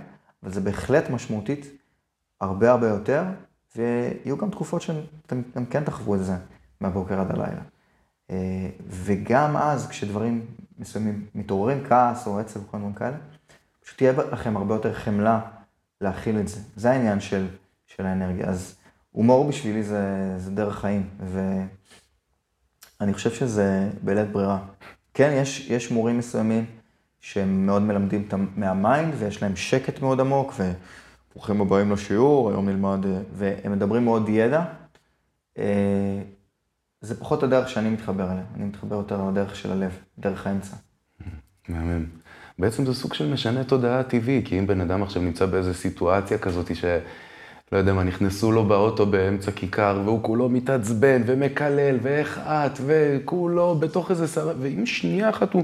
אבל זה בהחלט משמעותית הרבה הרבה יותר, ויהיו גם תקופות שאתם כן תחוו את זה מהבוקר עד הלילה. אה, וגם אז, כשדברים מסוימים מתעוררים, כעס או עצב או כל מיני כאלה, פשוט תהיה לכם הרבה יותר חמלה להכיל את זה. זה העניין של, של האנרגיה. אז הומור בשבילי זה, זה דרך חיים, ואני חושב שזה בלית ברירה. כן, יש, יש מורים מסוימים שהם מאוד מלמדים מה mind, ויש להם שקט מאוד עמוק, וברוכים הבאים לשיעור, היום נלמד, והם מדברים מאוד ידע. אה, זה פחות הדרך שאני מתחבר אליה, אני מתחבר יותר לדרך של הלב, דרך האמצע. מהמם. בעצם זה סוג של משנה תודעה טבעי, כי אם בן אדם עכשיו נמצא באיזו סיטואציה כזאת ש... לא יודע מה, נכנסו לו באוטו באמצע כיכר, והוא כולו מתעצבן ומקלל, ואיך את, וכולו בתוך איזה סבבה, ואם שנייה אחת הוא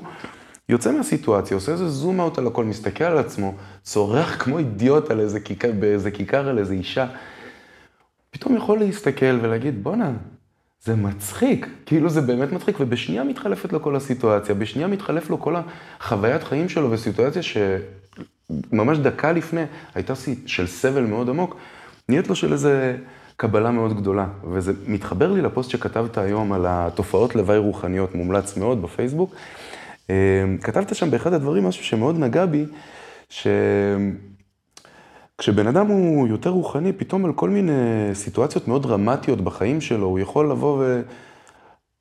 יוצא מהסיטואציה, עושה איזה זום אאוט על הכל, מסתכל על עצמו, צורח כמו אידיוט על איזה כיכר, באיזה כיכר על איזה אישה, פתאום יכול להסתכל ולהגיד, בואנה, זה מצחיק, כאילו זה באמת מצחיק, ובשנייה מתחלפת לו כל הסיטואציה, בשנייה מתחלף לו כל החוויית חיים שלו, וסיטואציה שממש דקה לפני הייתה של סבל מאוד עמוק, נהיית לו של איזה קבלה מאוד גדולה. וזה מתחבר לי לפוסט שכתבת היום על התופעות לוואי רוחניות, מומלץ מאוד בפייסבוק. אה, כתבת שם באחד הדברים משהו שמאוד נגע בי, ש... כשבן אדם הוא יותר רוחני, פתאום על כל מיני סיטואציות מאוד דרמטיות בחיים שלו, הוא יכול לבוא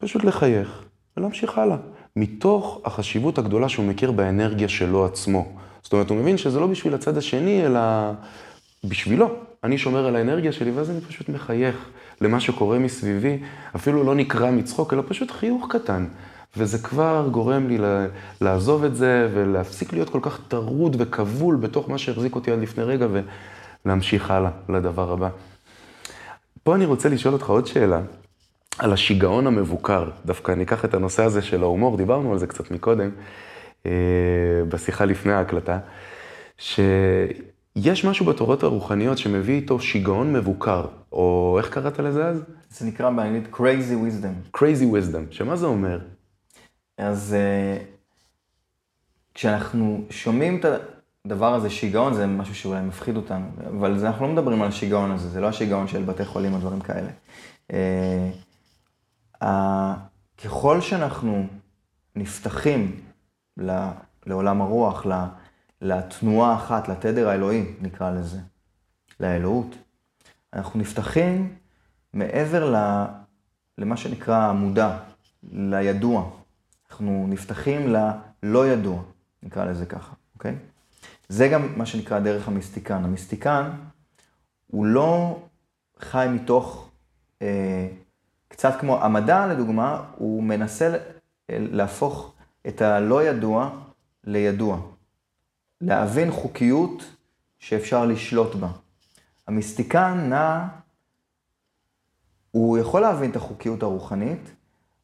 ופשוט לחייך ולהמשיך הלאה. מתוך החשיבות הגדולה שהוא מכיר באנרגיה שלו עצמו. זאת אומרת, הוא מבין שזה לא בשביל הצד השני, אלא בשבילו. אני שומר על האנרגיה שלי, ואז אני פשוט מחייך למה שקורה מסביבי, אפילו לא נקרע מצחוק, אלא פשוט חיוך קטן. וזה כבר גורם לי לעזוב את זה ולהפסיק להיות כל כך טרוד וכבול בתוך מה שהחזיק אותי עד לפני רגע ולהמשיך הלאה לדבר הבא. פה אני רוצה לשאול אותך עוד שאלה, על השיגעון המבוקר. דווקא אני אקח את הנושא הזה של ההומור, דיברנו על זה קצת מקודם, אה, בשיחה לפני ההקלטה, שיש משהו בתורות הרוחניות שמביא איתו שיגעון מבוקר, או איך קראת לזה אז? זה נקרא באנגלית crazy wisdom. crazy wisdom, שמה זה אומר? אז uh, כשאנחנו שומעים את הדבר הזה, שיגעון, זה משהו שאולי מפחיד אותנו, אבל זה, אנחנו לא מדברים על השיגעון הזה, זה לא השיגעון של בתי חולים או דברים כאלה. Uh, uh, ככל שאנחנו נפתחים לעולם הרוח, לתנועה אחת, לתדר האלוהי, נקרא לזה, לאלוהות, אנחנו נפתחים מעבר למה שנקרא המודע, לידוע. אנחנו נפתחים ללא ידוע, נקרא לזה ככה, אוקיי? זה גם מה שנקרא דרך המיסטיקן. המיסטיקן הוא לא חי מתוך, אה, קצת כמו המדע לדוגמה, הוא מנסה להפוך את הלא ידוע לידוע. להבין חוקיות שאפשר לשלוט בה. המיסטיקן נע, הוא יכול להבין את החוקיות הרוחנית,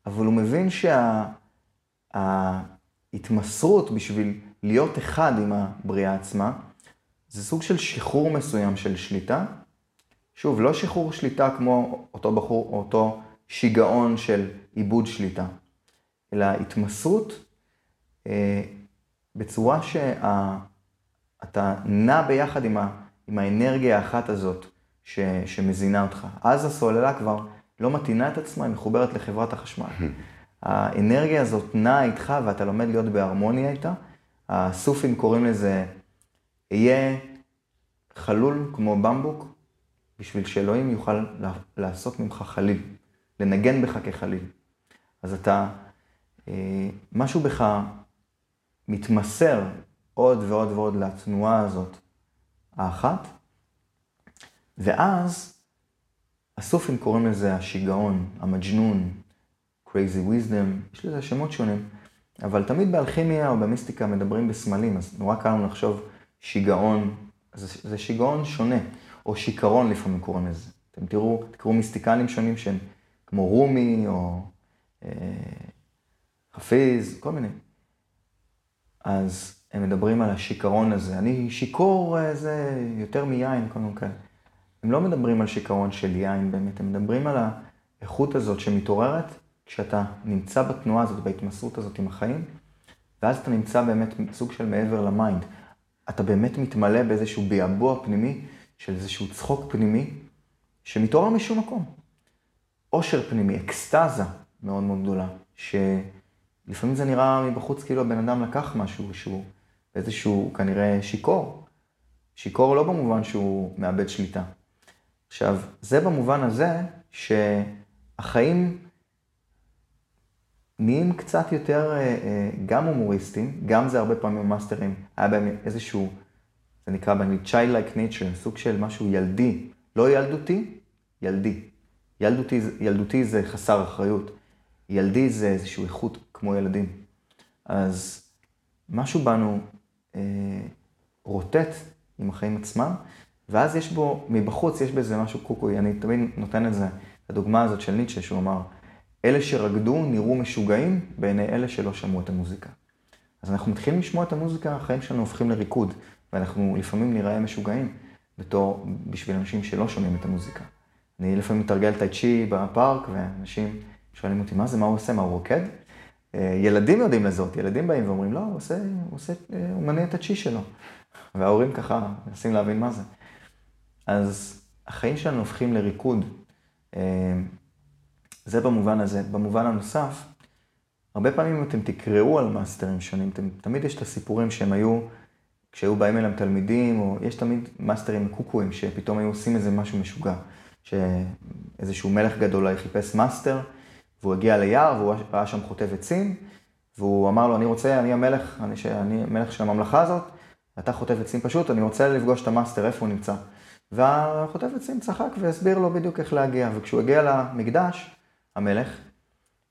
אבל הוא מבין שה... ההתמסרות בשביל להיות אחד עם הבריאה עצמה, זה סוג של שחרור מסוים של שליטה. שוב, לא שחרור שליטה כמו אותו בחור, אותו שיגעון של עיבוד שליטה, אלא התמסרות אה, בצורה שאתה נע ביחד עם, ה, עם האנרגיה האחת הזאת ש, שמזינה אותך. אז הסוללה כבר לא מתאינה את עצמה, היא מחוברת לחברת החשמל. האנרגיה הזאת נעה איתך ואתה לומד להיות בהרמוניה איתה. הסופים קוראים לזה, אהיה חלול כמו במבוק, בשביל שאלוהים יוכל לעשות ממך חליל, לנגן בך כחליל. אז אתה, אה, משהו בך מתמסר עוד ועוד ועוד לתנועה הזאת, האחת, ואז הסופים קוראים לזה השיגעון, המג'נון, crazy wisdom, יש לזה שמות שונים, אבל תמיד באלכימיה או במיסטיקה מדברים בסמלים, אז נורא קל לנו לחשוב שיגעון, זה, זה שיגעון שונה, או שיכרון לפעמים קוראים לזה. אתם תראו, תקראו מיסטיקנים שונים שהם כמו רומי או אה, חפיז, כל מיני. אז הם מדברים על השיכרון הזה. אני שיכור אה, זה יותר מיין, כל מיני כאלה. הם לא מדברים על שיכרון של יין באמת, הם מדברים על האיכות הזאת שמתעוררת כשאתה נמצא בתנועה הזאת, בהתמסרות הזאת עם החיים, ואז אתה נמצא באמת סוג של מעבר ל mind. אתה באמת מתמלא באיזשהו ביעבוע פנימי, של איזשהו צחוק פנימי, שמתעורר משום מקום. אושר פנימי, אקסטזה מאוד מאוד גדולה, שלפעמים זה נראה מבחוץ כאילו הבן אדם לקח משהו שהוא איזשהו כנראה שיכור. שיכור לא במובן שהוא מאבד שליטה. עכשיו, זה במובן הזה שהחיים נהיים קצת יותר אה, אה, גם הומוריסטים, גם זה הרבה פעמים מאסטרים, היה בהם איזשהו, זה נקרא באנגלית child-like nature, סוג של משהו ילדי, לא ילדותי, ילדי. ילדותי, ילדותי זה חסר אחריות, ילדי זה איזושהי איכות כמו ילדים. אז משהו בנו אה, רוטט עם החיים עצמם, ואז יש בו, מבחוץ יש בזה משהו קוקוי, אני תמיד נותן את זה, את הדוגמה הזאת של ניטשה, שהוא אמר, אלה שרקדו נראו משוגעים בעיני אלה שלא שמעו את המוזיקה. אז אנחנו מתחילים לשמוע את המוזיקה, החיים שלנו הופכים לריקוד, ואנחנו לפעמים נראה משוגעים בתור, בשביל אנשים שלא שומעים את המוזיקה. אני לפעמים מתרגל טאי צ'י בפארק, ואנשים שואלים אותי, מה זה, מה הוא עושה, מה הוא רוקד? אה, ילדים יודעים לזאת, ילדים באים ואומרים, לא, הוא עושה, הוא עושה, אה, הוא מניע את הצ'י שלו. וההורים ככה מנסים להבין מה זה. אז החיים שלנו הופכים לריקוד. אה, זה במובן הזה. במובן הנוסף, הרבה פעמים אתם תקראו על מאסטרים שונים, אתם, תמיד יש את הסיפורים שהם היו, כשהיו באים אליהם תלמידים, או יש תמיד מאסטרים קוקואים, שפתאום היו עושים איזה משהו משוגע. שאיזשהו מלך גדול חיפש מאסטר, והוא הגיע ליער, והוא ראה שם חוטב עצים, והוא אמר לו, אני רוצה, אני המלך, אני, אני המלך של הממלכה הזאת, אתה חוטב עצים פשוט, אני רוצה לפגוש את המאסטר, איפה הוא נמצא? והחוטב עצים צחק והסביר לו בדיוק איך להגיע, וכשהוא הגיע למקדש, המלך,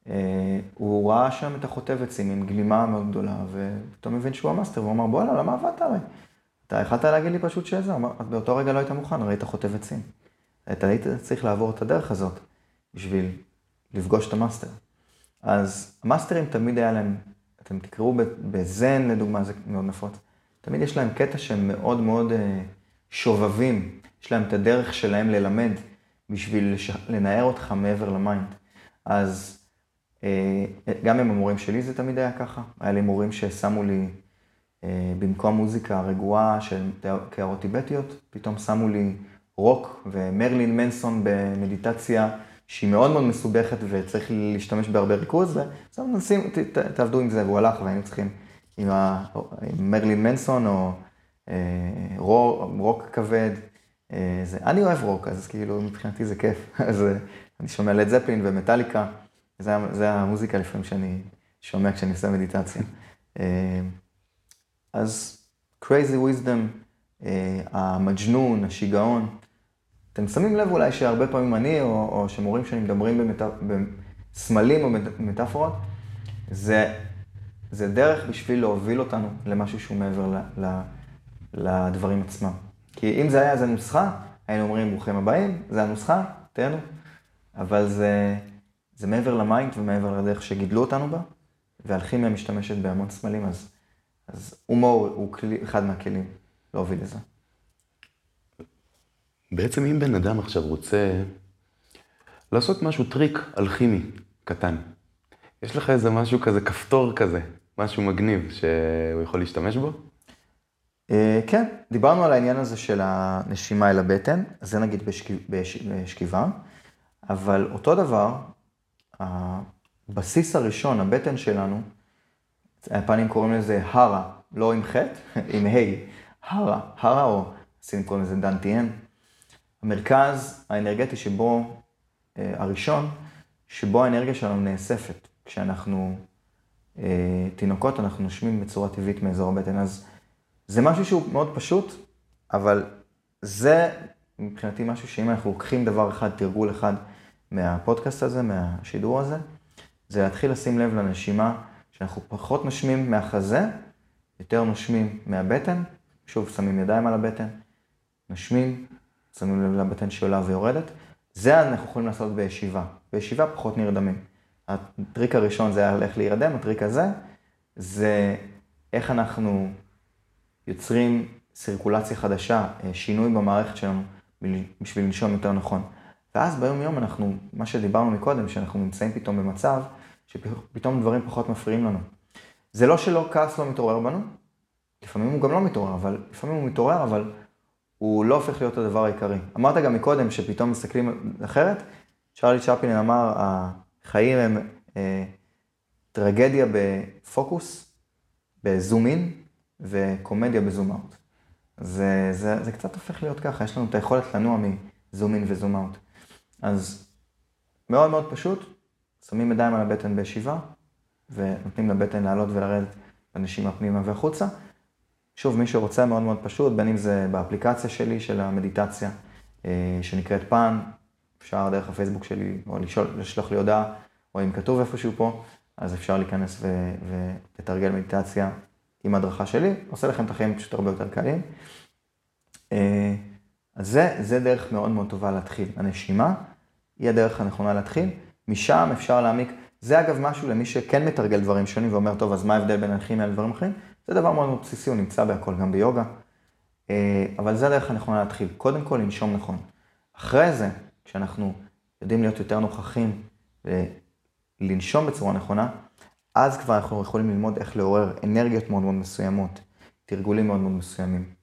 אה, הוא ראה שם את החוטב עצים עם גלימה מאוד גדולה, ופתאום הבין שהוא המאסטר, והוא אמר, בואנה, למה עבדת עליי? אתה יכלת להגיד לי פשוט שזה, באותו רגע לא היית מוכן, ראית חוטב עצים. אתה היית צריך לעבור את הדרך הזאת בשביל לפגוש את המאסטר. אז המאסטרים תמיד היה להם, אתם תקראו בזן לדוגמה, זה מאוד נפוץ, תמיד יש להם קטע שהם מאוד מאוד אה, שובבים, יש להם את הדרך שלהם ללמד בשביל לש... לנער אותך מעבר ל mind. אז אה, גם עם המורים שלי זה תמיד היה ככה, היה לי מורים ששמו לי אה, במקום מוזיקה רגועה של קערות טיבטיות, פתאום שמו לי רוק ומרילין מנסון במדיטציה שהיא מאוד מאוד מסובכת וצריך להשתמש בהרבה ריכוז, ועכשיו נשים, ת, תעבדו עם זה, והוא הלך והיינו צריכים עם, ה, עם מרלין מנסון או אה, רוק כבד. אה, זה, אני אוהב רוק, אז כאילו מבחינתי זה כיף. אז אה, אני שומע לד זפלין ומטאליקה, זה, זה המוזיקה לפעמים שאני שומע כשאני עושה מדיטציה. אה, אז crazy wisdom, אה, המג'נון, השיגעון. אתם שמים לב אולי שהרבה פעמים אני, או, או שמורים שאני מדברים במת... בסמלים או במטאפורות, זה, זה דרך בשביל להוביל אותנו למשהו שהוא מעבר ל, ל, לדברים עצמם. כי אם זה היה איזה נוסחה, היינו אומרים ברוכים הבאים, זה הנוסחה, תהנו. אבל זה, זה מעבר ל mind ומעבר לדרך שגידלו אותנו בה, והאלכימיה משתמשת בהמון סמלים, אז, אז הומור הוא כלי, אחד מהכלים להוביל לזה. בעצם אם בן אדם עכשיו רוצה לעשות משהו, טריק אלכימי קטן, יש לך איזה משהו כזה, כפתור כזה, משהו מגניב שהוא יכול להשתמש בו? אה, כן, דיברנו על העניין הזה של הנשימה אל הבטן, זה נגיד בשכיבה, אבל אותו דבר, הבסיס הראשון, הבטן שלנו, היפנים קוראים לזה הרה, לא עם חטא, עם ה', הרה, הרה או הסינים קוראים לזה דנטיאן. המרכז האנרגטי שבו, אה, הראשון, שבו האנרגיה שלנו נאספת. כשאנחנו אה, תינוקות, אנחנו נושמים בצורה טבעית מאזור הבטן. אז זה משהו שהוא מאוד פשוט, אבל זה מבחינתי משהו שאם אנחנו לוקחים דבר אחד, תרגול אחד מהפודקאסט הזה, מהשידור הזה, זה להתחיל לשים לב לנשימה, שאנחנו פחות נושמים מהחזה, יותר נושמים מהבטן, שוב, שמים ידיים על הבטן, נושמים, שמים לב לבטן שעולה ויורדת. זה אנחנו יכולים לעשות בישיבה. בישיבה פחות נרדמים. הטריק הראשון זה היה איך להירדם, הטריק הזה זה איך אנחנו יוצרים סירקולציה חדשה, אה, שינוי במערכת שלנו בשביל לנשום יותר נכון. ואז ביום יום אנחנו, מה שדיברנו מקודם, שאנחנו נמצאים פתאום במצב שפתאום דברים פחות מפריעים לנו. זה לא שלא כעס לא מתעורר בנו, לפעמים הוא גם לא מתעורר, אבל לפעמים הוא מתעורר, אבל הוא לא הופך להיות הדבר העיקרי. אמרת גם מקודם שפתאום מסתכלים אחרת, צ'רלי צ'פלין אמר, החיים הם אה, טרגדיה בפוקוס, בזום אין, וקומדיה בזום אאוט. זה, זה, זה קצת הופך להיות ככה, יש לנו את היכולת לנוע מזום אין וזום אאוט. אז מאוד מאוד פשוט, שמים ידיים על הבטן בישיבה, ונותנים לבטן לעלות ולרדת בנשימה פנימה והחוצה. שוב, מי שרוצה מאוד מאוד פשוט, בין אם זה באפליקציה שלי, של המדיטציה, אה, שנקראת פן, אפשר דרך הפייסבוק שלי, או לשאול, לשלוח לי הודעה, או אם כתוב איפשהו פה, אז אפשר להיכנס ולתרגל מדיטציה עם הדרכה שלי, עושה לכם את החיים פשוט הרבה יותר קלים. אה, אז זה, זה דרך מאוד מאוד טובה להתחיל. הנשימה היא הדרך הנכונה להתחיל, משם אפשר להעמיק. זה אגב משהו למי שכן מתרגל דברים שונים ואומר, טוב, אז מה ההבדל בין אלכימיה לדברים אחרים? זה דבר מאוד מאוד בסיסי, הוא נמצא בהכל, גם ביוגה. אה, אבל זה הדרך הנכונה להתחיל. קודם כל, לנשום נכון. אחרי זה, כשאנחנו יודעים להיות יותר נוכחים ולנשום בצורה נכונה, אז כבר אנחנו יכולים ללמוד איך לעורר אנרגיות מאוד מאוד מסוימות, תרגולים מאוד מאוד מסוימים.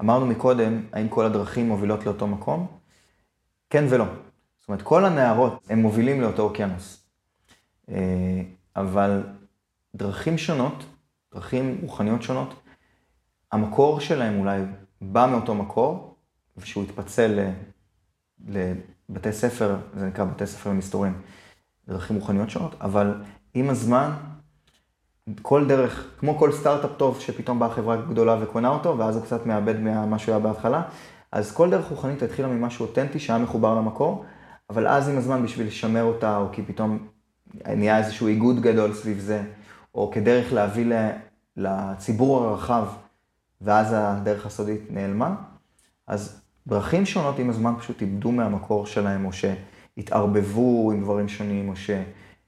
אמרנו מקודם, האם כל הדרכים מובילות לאותו מקום? כן ולא. זאת אומרת, כל הנערות הם מובילים לאותו אוקיינוס. אה, אבל דרכים שונות דרכים רוחניות שונות. המקור שלהם אולי בא מאותו מקור, ושהוא התפצל לבתי ספר, זה נקרא בתי ספר למסתורים, דרכים רוחניות שונות, אבל עם הזמן, כל דרך, כמו כל סטארט-אפ טוב שפתאום באה חברה גדולה וקונה אותו, ואז הוא קצת מאבד ממה שהוא היה בהתחלה, אז כל דרך רוחנית התחילה ממשהו אותנטי שהיה מחובר למקור, אבל אז עם הזמן בשביל לשמר אותה, או כי פתאום נהיה איזשהו איגוד גדול סביב זה, או כדרך להביא לציבור הרחב, ואז הדרך הסודית נעלמה. אז דרכים שונות עם הזמן פשוט איבדו מהמקור שלהם, או שהתערבבו עם דברים שונים, או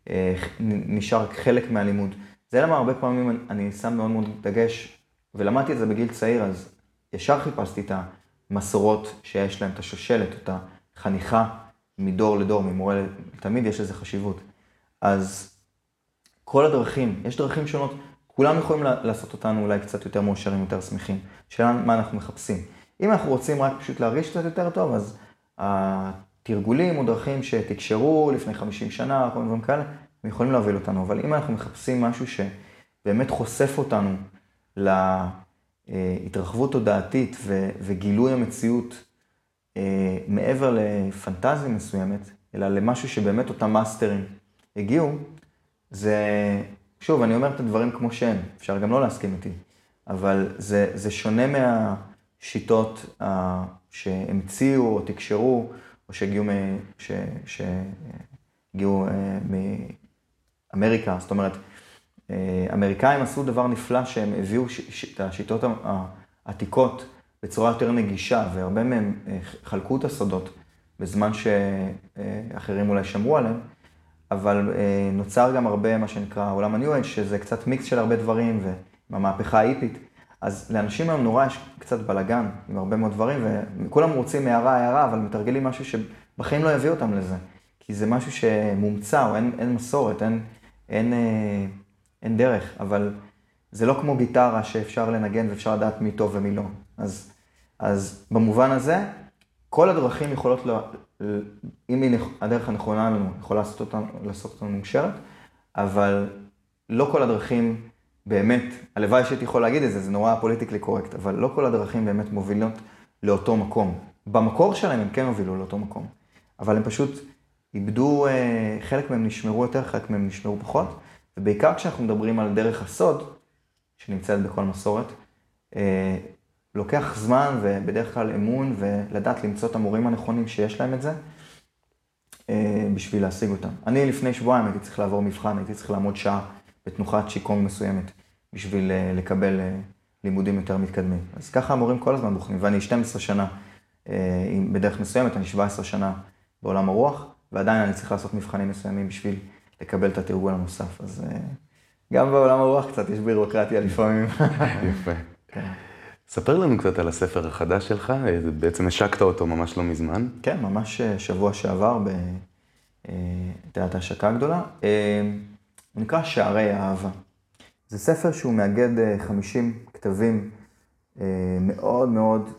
שנשאר חלק מהלימוד. זה למה הרבה פעמים אני שם מאוד מאוד דגש, ולמדתי את זה בגיל צעיר, אז ישר חיפשתי את המסורות שיש להם, את השושלת, את החניכה מדור לדור, ממורה לתלמיד, יש לזה חשיבות. אז כל הדרכים, יש דרכים שונות, כולם יכולים לעשות אותנו אולי קצת יותר מאושרים, יותר שמחים. שאלה מה אנחנו מחפשים. אם אנחנו רוצים רק פשוט להרגיש קצת יותר טוב, אז התרגולים או דרכים שתקשרו לפני 50 שנה, כל מיני דברים כאלה, הם יכולים להוביל אותנו. אבל אם אנחנו מחפשים משהו שבאמת חושף אותנו להתרחבות תודעתית וגילוי המציאות אה, מעבר לפנטזיה מסוימת, אלא למשהו שבאמת אותם מאסטרים הגיעו, זה, שוב, אני אומר את הדברים כמו שהם, אפשר גם לא להסכים איתי, אבל זה, זה שונה מהשיטות uh, שהמציאו או תקשרו, או שהגיעו, מ, ש, שהגיעו uh, מאמריקה, זאת אומרת, uh, אמריקאים עשו דבר נפלא שהם הביאו ש, ש, את השיטות העתיקות בצורה יותר נגישה, והרבה מהם חלקו את הסודות בזמן שאחרים אולי שמרו עליהם. אבל אה, נוצר גם הרבה, מה שנקרא עולם ה-New Age, שזה קצת מיקס של הרבה דברים, והמהפכה ההיפית. אז לאנשים היום נורא יש קצת בלאגן עם הרבה מאוד דברים, וכולם רוצים הערה הערה, אבל מתרגלים משהו שבחיים לא יביא אותם לזה. כי זה משהו שמומצא, או אין, אין מסורת, אין, אין, אה, אין דרך, אבל זה לא כמו גיטרה שאפשר לנגן ואפשר לדעת מי טוב ומי לא. אז, אז במובן הזה, כל הדרכים יכולות אם היא הדרך הנכונה לנו, יכולה לעשות אותנו, לעשות אותנו מאושרת, אבל לא כל הדרכים באמת, הלוואי שהייתי יכול להגיד את זה, זה נורא פוליטיקלי קורקט, אבל לא כל הדרכים באמת מובילות לאותו מקום. במקור שלהם הם כן הובילו לאותו מקום, אבל הם פשוט איבדו, אה, חלק מהם נשמרו יותר, חלק מהם נשמרו פחות, ובעיקר כשאנחנו מדברים על דרך הסוד, שנמצאת בכל מסורת, אה, לוקח זמן ובדרך כלל אמון ולדעת למצוא את המורים הנכונים שיש להם את זה, אה, בשביל להשיג אותם. אני לפני שבועיים הייתי צריך לעבור מבחן, הייתי צריך לעמוד שעה בתנוחת שיקום מסוימת, בשביל אה, לקבל אה, לימודים יותר מתקדמים. אז ככה המורים כל הזמן בוחנים, ואני 12 שנה בדרך מסוימת, אני 17 שנה בעולם הרוח, ועדיין אני צריך לעשות מבחנים מסוימים בשביל לקבל את התרגול הנוסף. אז גם בעולם הרוח קצת יש בירוקרטיה לפעמים. יפה. כן. ספר לנו קצת על הספר החדש שלך, בעצם השקת אותו ממש לא מזמן. כן, ממש אה, שבוע שעבר בתיאטר אה, השקה גדולה. אה, הוא נקרא שערי האהבה. זה ספר שהוא מאגד 50 כתבים מאוד מאוד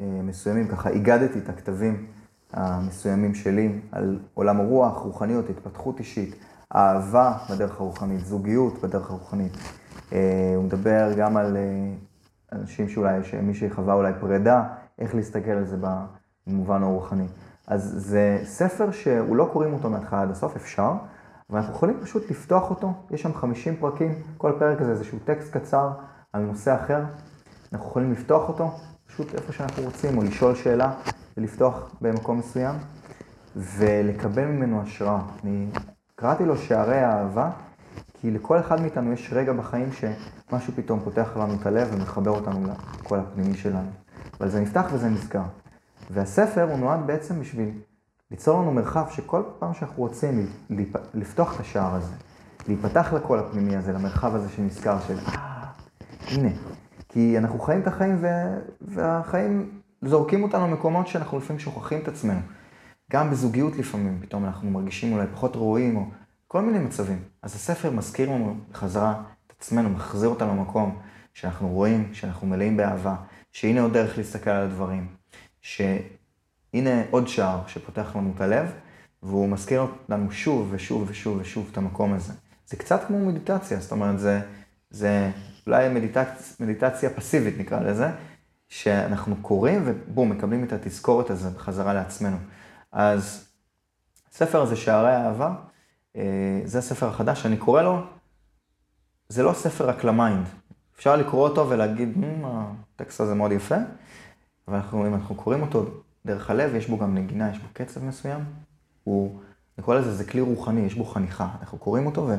מסוימים, ככה איגדתי את הכתבים המסוימים שלי על עולם הרוח, רוחניות, התפתחות אישית, אהבה בדרך הרוחנית, זוגיות בדרך הרוחנית. הוא מדבר גם על אנשים שאולי, שמי שחווה אולי פרידה, איך להסתכל על זה במובן הרוחני. אז זה ספר שהוא לא קוראים אותו מההתחלה עד הסוף, אפשר, אבל אנחנו יכולים פשוט לפתוח אותו, יש שם 50 פרקים, כל פרק הזה איזשהו טקסט קצר על נושא אחר, אנחנו יכולים לפתוח אותו, פשוט איפה שאנחנו רוצים, או לשאול שאלה ולפתוח במקום מסוים, ולקבל ממנו השראה. אני קראתי לו שערי האהבה, כי לכל אחד מאיתנו יש רגע בחיים שמשהו פתאום פותח לנו את הלב ומחבר אותנו לקול הפנימי שלנו. אבל זה נפתח וזה נסגר. והספר הוא נועד בעצם בשביל ליצור לנו מרחב שכל פעם שאנחנו רוצים לפתוח את השער הזה, להיפתח לקול הפנימי הזה, למרחב הזה שנזכר של אה, הנה. כי אנחנו חיים את החיים ו... והחיים זורקים אותנו למקומות שאנחנו לפעמים שוכחים את עצמנו. גם בזוגיות לפעמים, פתאום אנחנו מרגישים אולי פחות ראויים, או כל מיני מצבים. אז הספר מזכיר לנו בחזרה את עצמנו, מחזיר אותנו למקום שאנחנו רואים, שאנחנו מלאים באהבה, שהנה עוד דרך להסתכל על הדברים, שהנה עוד שער שפותח לנו את הלב, והוא מזכיר לנו שוב ושוב ושוב ושוב את המקום הזה. זה קצת כמו מדיטציה, זאת אומרת, זה, זה אולי מדיטצ... מדיטציה פסיבית נקרא לזה, שאנחנו קוראים ובום, מקבלים את התזכורת הזו בחזרה לעצמנו. אז הספר הזה, שערי האהבה, אה, זה הספר החדש, אני קורא לו, זה לא ספר רק ל mind. אפשר לקרוא אותו ולהגיד, הטקסט הזה מאוד יפה, אבל אנחנו, אם אנחנו קוראים אותו דרך הלב, יש בו גם נגינה, יש בו קצב מסוים, הוא אני קורא לזה, זה כלי רוחני, יש בו חניכה. אנחנו קוראים אותו ו,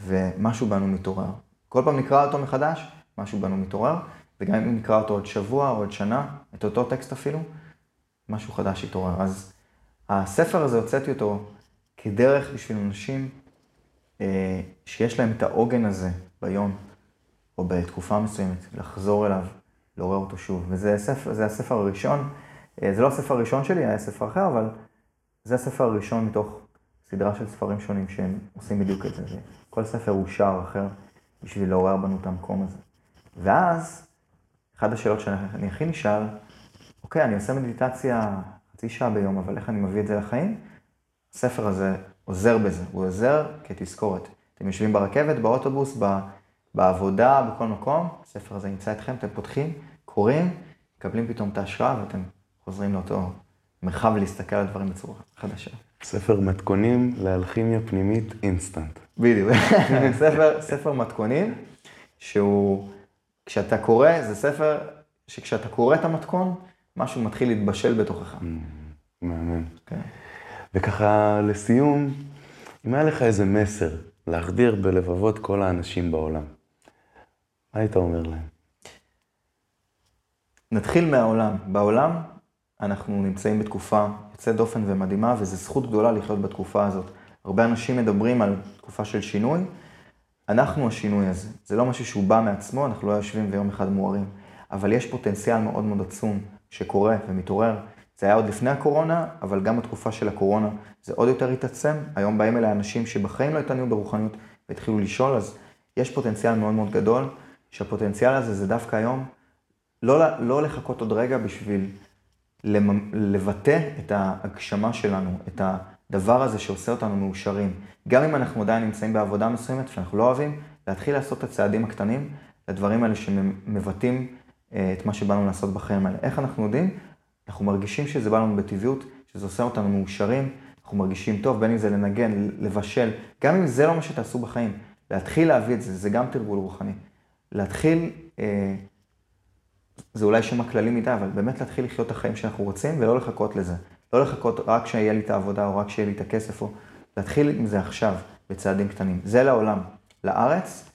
ומשהו בנו מתעורר. כל פעם נקרא אותו מחדש, משהו בנו מתעורר, וגם אם נקרא אותו עוד שבוע או עוד שנה, את אותו טקסט אפילו, משהו חדש יתעורר. אז הספר הזה, הוצאתי אותו כדרך בשביל אנשים אה, שיש להם את העוגן הזה ביום, או בתקופה מסוימת, לחזור אליו, לעורר אותו שוב. וזה הספר, זה הספר הראשון, אה, זה לא הספר הראשון שלי, היה ספר אחר, אבל זה הספר הראשון מתוך סדרה של ספרים שונים שהם עושים בדיוק את זה. כל ספר הוא שער אחר בשביל לעורר בנו את המקום הזה. ואז, אחת השאלות שאני הכי נשאל, אוקיי, אני עושה מדיטציה חצי שעה ביום, אבל איך אני מביא את זה לחיים? הספר הזה עוזר בזה, הוא עוזר כתזכורת. אתם יושבים ברכבת, באוטובוס, בעבודה, בכל מקום, הספר הזה נמצא אתכם, אתם פותחים, קוראים, מקבלים פתאום את ההשראה ואתם חוזרים לאותו מרחב להסתכל על דברים בצורה חדשה. ספר מתכונים לאלכימיה פנימית אינסטנט. בדיוק, ספר, ספר מתכונים, שהוא, כשאתה קורא, זה ספר שכשאתה קורא את המתכון, משהו מתחיל להתבשל בתוכך. Mm, מהמם. כן. וככה, לסיום, אם היה לך איזה מסר להחדיר בלבבות כל האנשים בעולם, מה היית אומר להם? נתחיל מהעולם. בעולם אנחנו נמצאים בתקופה יוצאת דופן ומדהימה, וזו זכות גדולה לחיות בתקופה הזאת. הרבה אנשים מדברים על תקופה של שינוי. אנחנו השינוי הזה. זה לא משהו שהוא בא מעצמו, אנחנו לא יושבים ויום אחד מוארים. אבל יש פוטנציאל מאוד מאוד עצום שקורה ומתעורר. זה היה עוד לפני הקורונה, אבל גם בתקופה של הקורונה זה עוד יותר התעצם. היום באים אליי אנשים שבחיים לא התעניינו ברוחניות והתחילו לשאול, אז יש פוטנציאל מאוד מאוד גדול, שהפוטנציאל הזה זה דווקא היום, לא, לא לחכות עוד רגע בשביל לבטא את ההגשמה שלנו, את הדבר הזה שעושה אותנו מאושרים. גם אם אנחנו עדיין נמצאים בעבודה מסוימת שאנחנו לא אוהבים, להתחיל לעשות את הצעדים הקטנים, לדברים האלה שמבטאים אה, את מה שבאנו לעשות בחיים האלה. איך אנחנו יודעים? אנחנו מרגישים שזה בא לנו בטבעיות, שזה עושה אותנו מאושרים, אנחנו מרגישים טוב, בין אם זה לנגן, לבשל, גם אם זה לא מה שתעשו בחיים, להתחיל להביא את זה, זה גם תרגול רוחני. להתחיל, אה, זה אולי שם הכללי מדי, אבל באמת להתחיל לחיות את החיים שאנחנו רוצים ולא לחכות לזה. לא לחכות רק שיהיה לי את העבודה או רק שיהיה לי את הכסף, או להתחיל עם זה עכשיו, בצעדים קטנים. זה לעולם. לארץ,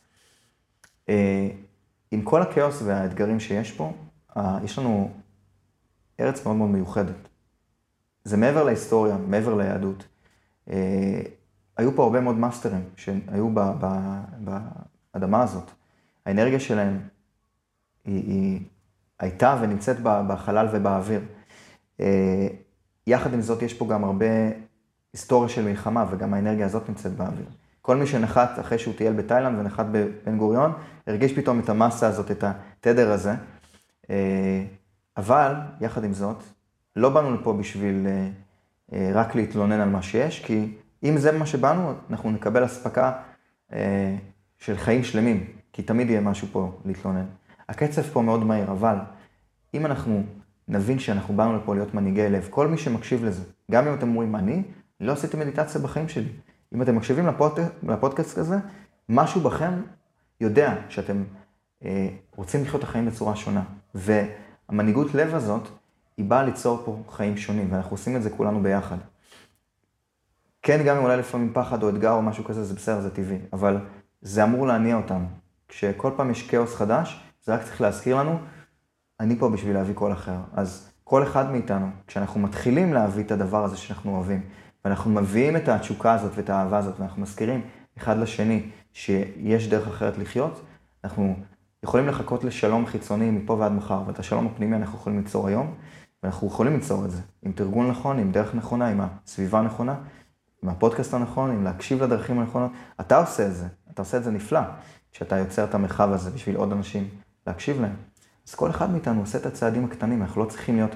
אה, עם כל הכאוס והאתגרים שיש פה, אה, יש לנו ארץ מאוד מאוד מיוחדת. זה מעבר להיסטוריה, מעבר ליהדות. אה, היו פה הרבה מאוד מאסטרים שהיו באדמה הזאת. האנרגיה שלהם היא, היא הייתה ונמצאת בחלל ובאוויר. אה, יחד עם זאת, יש פה גם הרבה היסטוריה של מלחמה, וגם האנרגיה הזאת נמצאת באוויר. כל מי שנחת אחרי שהוא טייל בתאילנד ונחת בבן גוריון, הרגיש פתאום את המסה הזאת, את התדר הזה. אבל, יחד עם זאת, לא באנו לפה בשביל אה, אה, רק להתלונן על מה שיש, כי אם זה מה שבאנו, אנחנו נקבל אספקה אה, של חיים שלמים, כי תמיד יהיה משהו פה להתלונן. הקצב פה מאוד מהיר, אבל אם אנחנו נבין שאנחנו באנו לפה להיות מנהיגי לב, כל מי שמקשיב לזה, גם אם אתם אומרים, אני לא עשיתי מדיטציה בחיים שלי. אם אתם מקשיבים לפוד, לפודקאסט הזה, משהו בכם יודע שאתם אה, רוצים לחיות את החיים בצורה שונה. ו... המנהיגות לב הזאת, היא באה ליצור פה חיים שונים, ואנחנו עושים את זה כולנו ביחד. כן, גם אם אולי לפעמים פחד או אתגר או משהו כזה, זה בסדר, זה טבעי, אבל זה אמור להניע אותנו. כשכל פעם יש כאוס חדש, זה רק צריך להזכיר לנו, אני פה בשביל להביא קול אחר. אז כל אחד מאיתנו, כשאנחנו מתחילים להביא את הדבר הזה שאנחנו אוהבים, ואנחנו מביאים את התשוקה הזאת ואת האהבה הזאת, ואנחנו מזכירים אחד לשני שיש דרך אחרת לחיות, אנחנו יכולים לחכות לשלום חיצוני מפה ועד מחר, ואת השלום הפנימי אנחנו יכולים ליצור היום, ואנחנו יכולים ליצור את זה עם תרגול נכון, עם דרך נכונה, עם הסביבה הנכונה, עם הפודקאסט הנכון, עם להקשיב לדרכים הנכונות. אתה עושה את זה, אתה עושה את זה נפלא, כשאתה יוצר את המרחב הזה בשביל עוד אנשים להקשיב להם. אז כל אחד מאיתנו עושה את הצעדים הקטנים, אנחנו לא צריכים להיות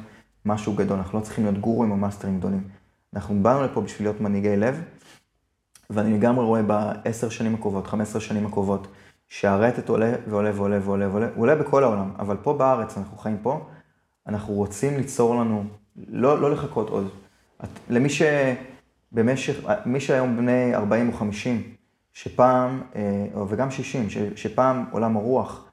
משהו גדול, אנחנו לא צריכים להיות גורואים או מאסטרים גדולים. אנחנו באנו לפה בשביל להיות מנהיגי לב, ואני לגמרי רואה בעשר שנים הקרובות, חמש עשרה שנים הקרובות, שהרטט עולה ועולה ועולה ועולה ועולה, הוא עולה בכל העולם, אבל פה בארץ, אנחנו חיים פה, אנחנו רוצים ליצור לנו, לא, לא לחכות עוד. את, למי שבמשך, מי שהיום בני 40 או 50, שפעם, אה, וגם 60, ש, שפעם עולם הרוח,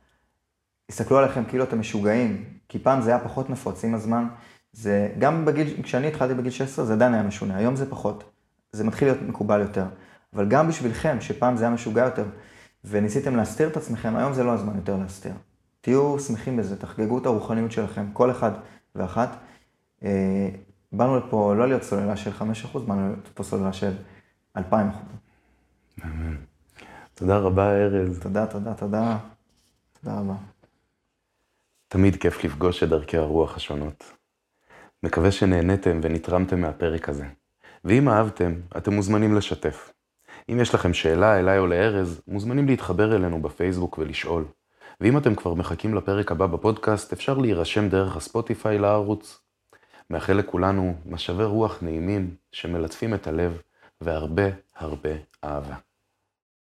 הסתכלו עליכם כאילו אתם משוגעים, כי פעם זה היה פחות נפוץ, עם הזמן, זה גם בגיל, כשאני התחלתי בגיל 16 זה עדיין היה משונה, היום זה פחות. זה מתחיל להיות מקובל יותר. אבל גם בשבילכם, שפעם זה היה משוגע יותר, וניסיתם להסתיר את עצמכם, היום זה לא הזמן יותר להסתיר. תהיו שמחים בזה, תחגגו את הרוחניות שלכם, כל אחד ואחת. אה, באנו לפה לא להיות סוללה של 5%, באנו להיות פה סוללה של 2,000 אחוז. תודה רבה, ארז. תודה, תודה, תודה. תודה רבה. תמיד כיף לפגוש את דרכי הרוח השונות. מקווה שנהניתם ונתרמתם מהפרק הזה. ואם אהבתם, אתם מוזמנים לשתף. אם יש לכם שאלה אליי או לארז, מוזמנים להתחבר אלינו בפייסבוק ולשאול. ואם אתם כבר מחכים לפרק הבא בפודקאסט, אפשר להירשם דרך הספוטיפיי לערוץ. מאחל לכולנו משאבי רוח נעימים שמלטפים את הלב והרבה הרבה אהבה.